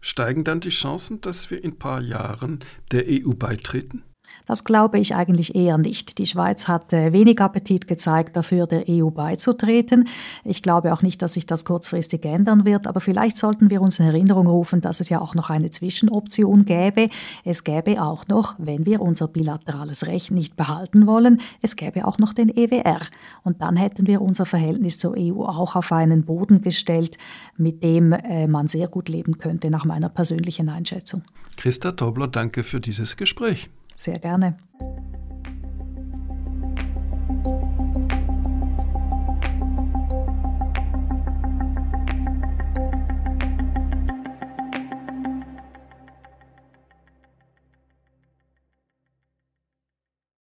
Steigen dann die Chancen, dass wir in ein paar Jahren der EU beitreten? Das glaube ich eigentlich eher nicht. Die Schweiz hat äh, wenig Appetit gezeigt, dafür der EU beizutreten. Ich glaube auch nicht, dass sich das kurzfristig ändern wird, aber vielleicht sollten wir uns in Erinnerung rufen, dass es ja auch noch eine Zwischenoption gäbe. Es gäbe auch noch, wenn wir unser bilaterales Recht nicht behalten wollen, es gäbe auch noch den EWR. Und dann hätten wir unser Verhältnis zur EU auch auf einen Boden gestellt, mit dem äh, man sehr gut leben könnte, nach meiner persönlichen Einschätzung. Christa Tobler, danke für dieses Gespräch. Sehr gerne.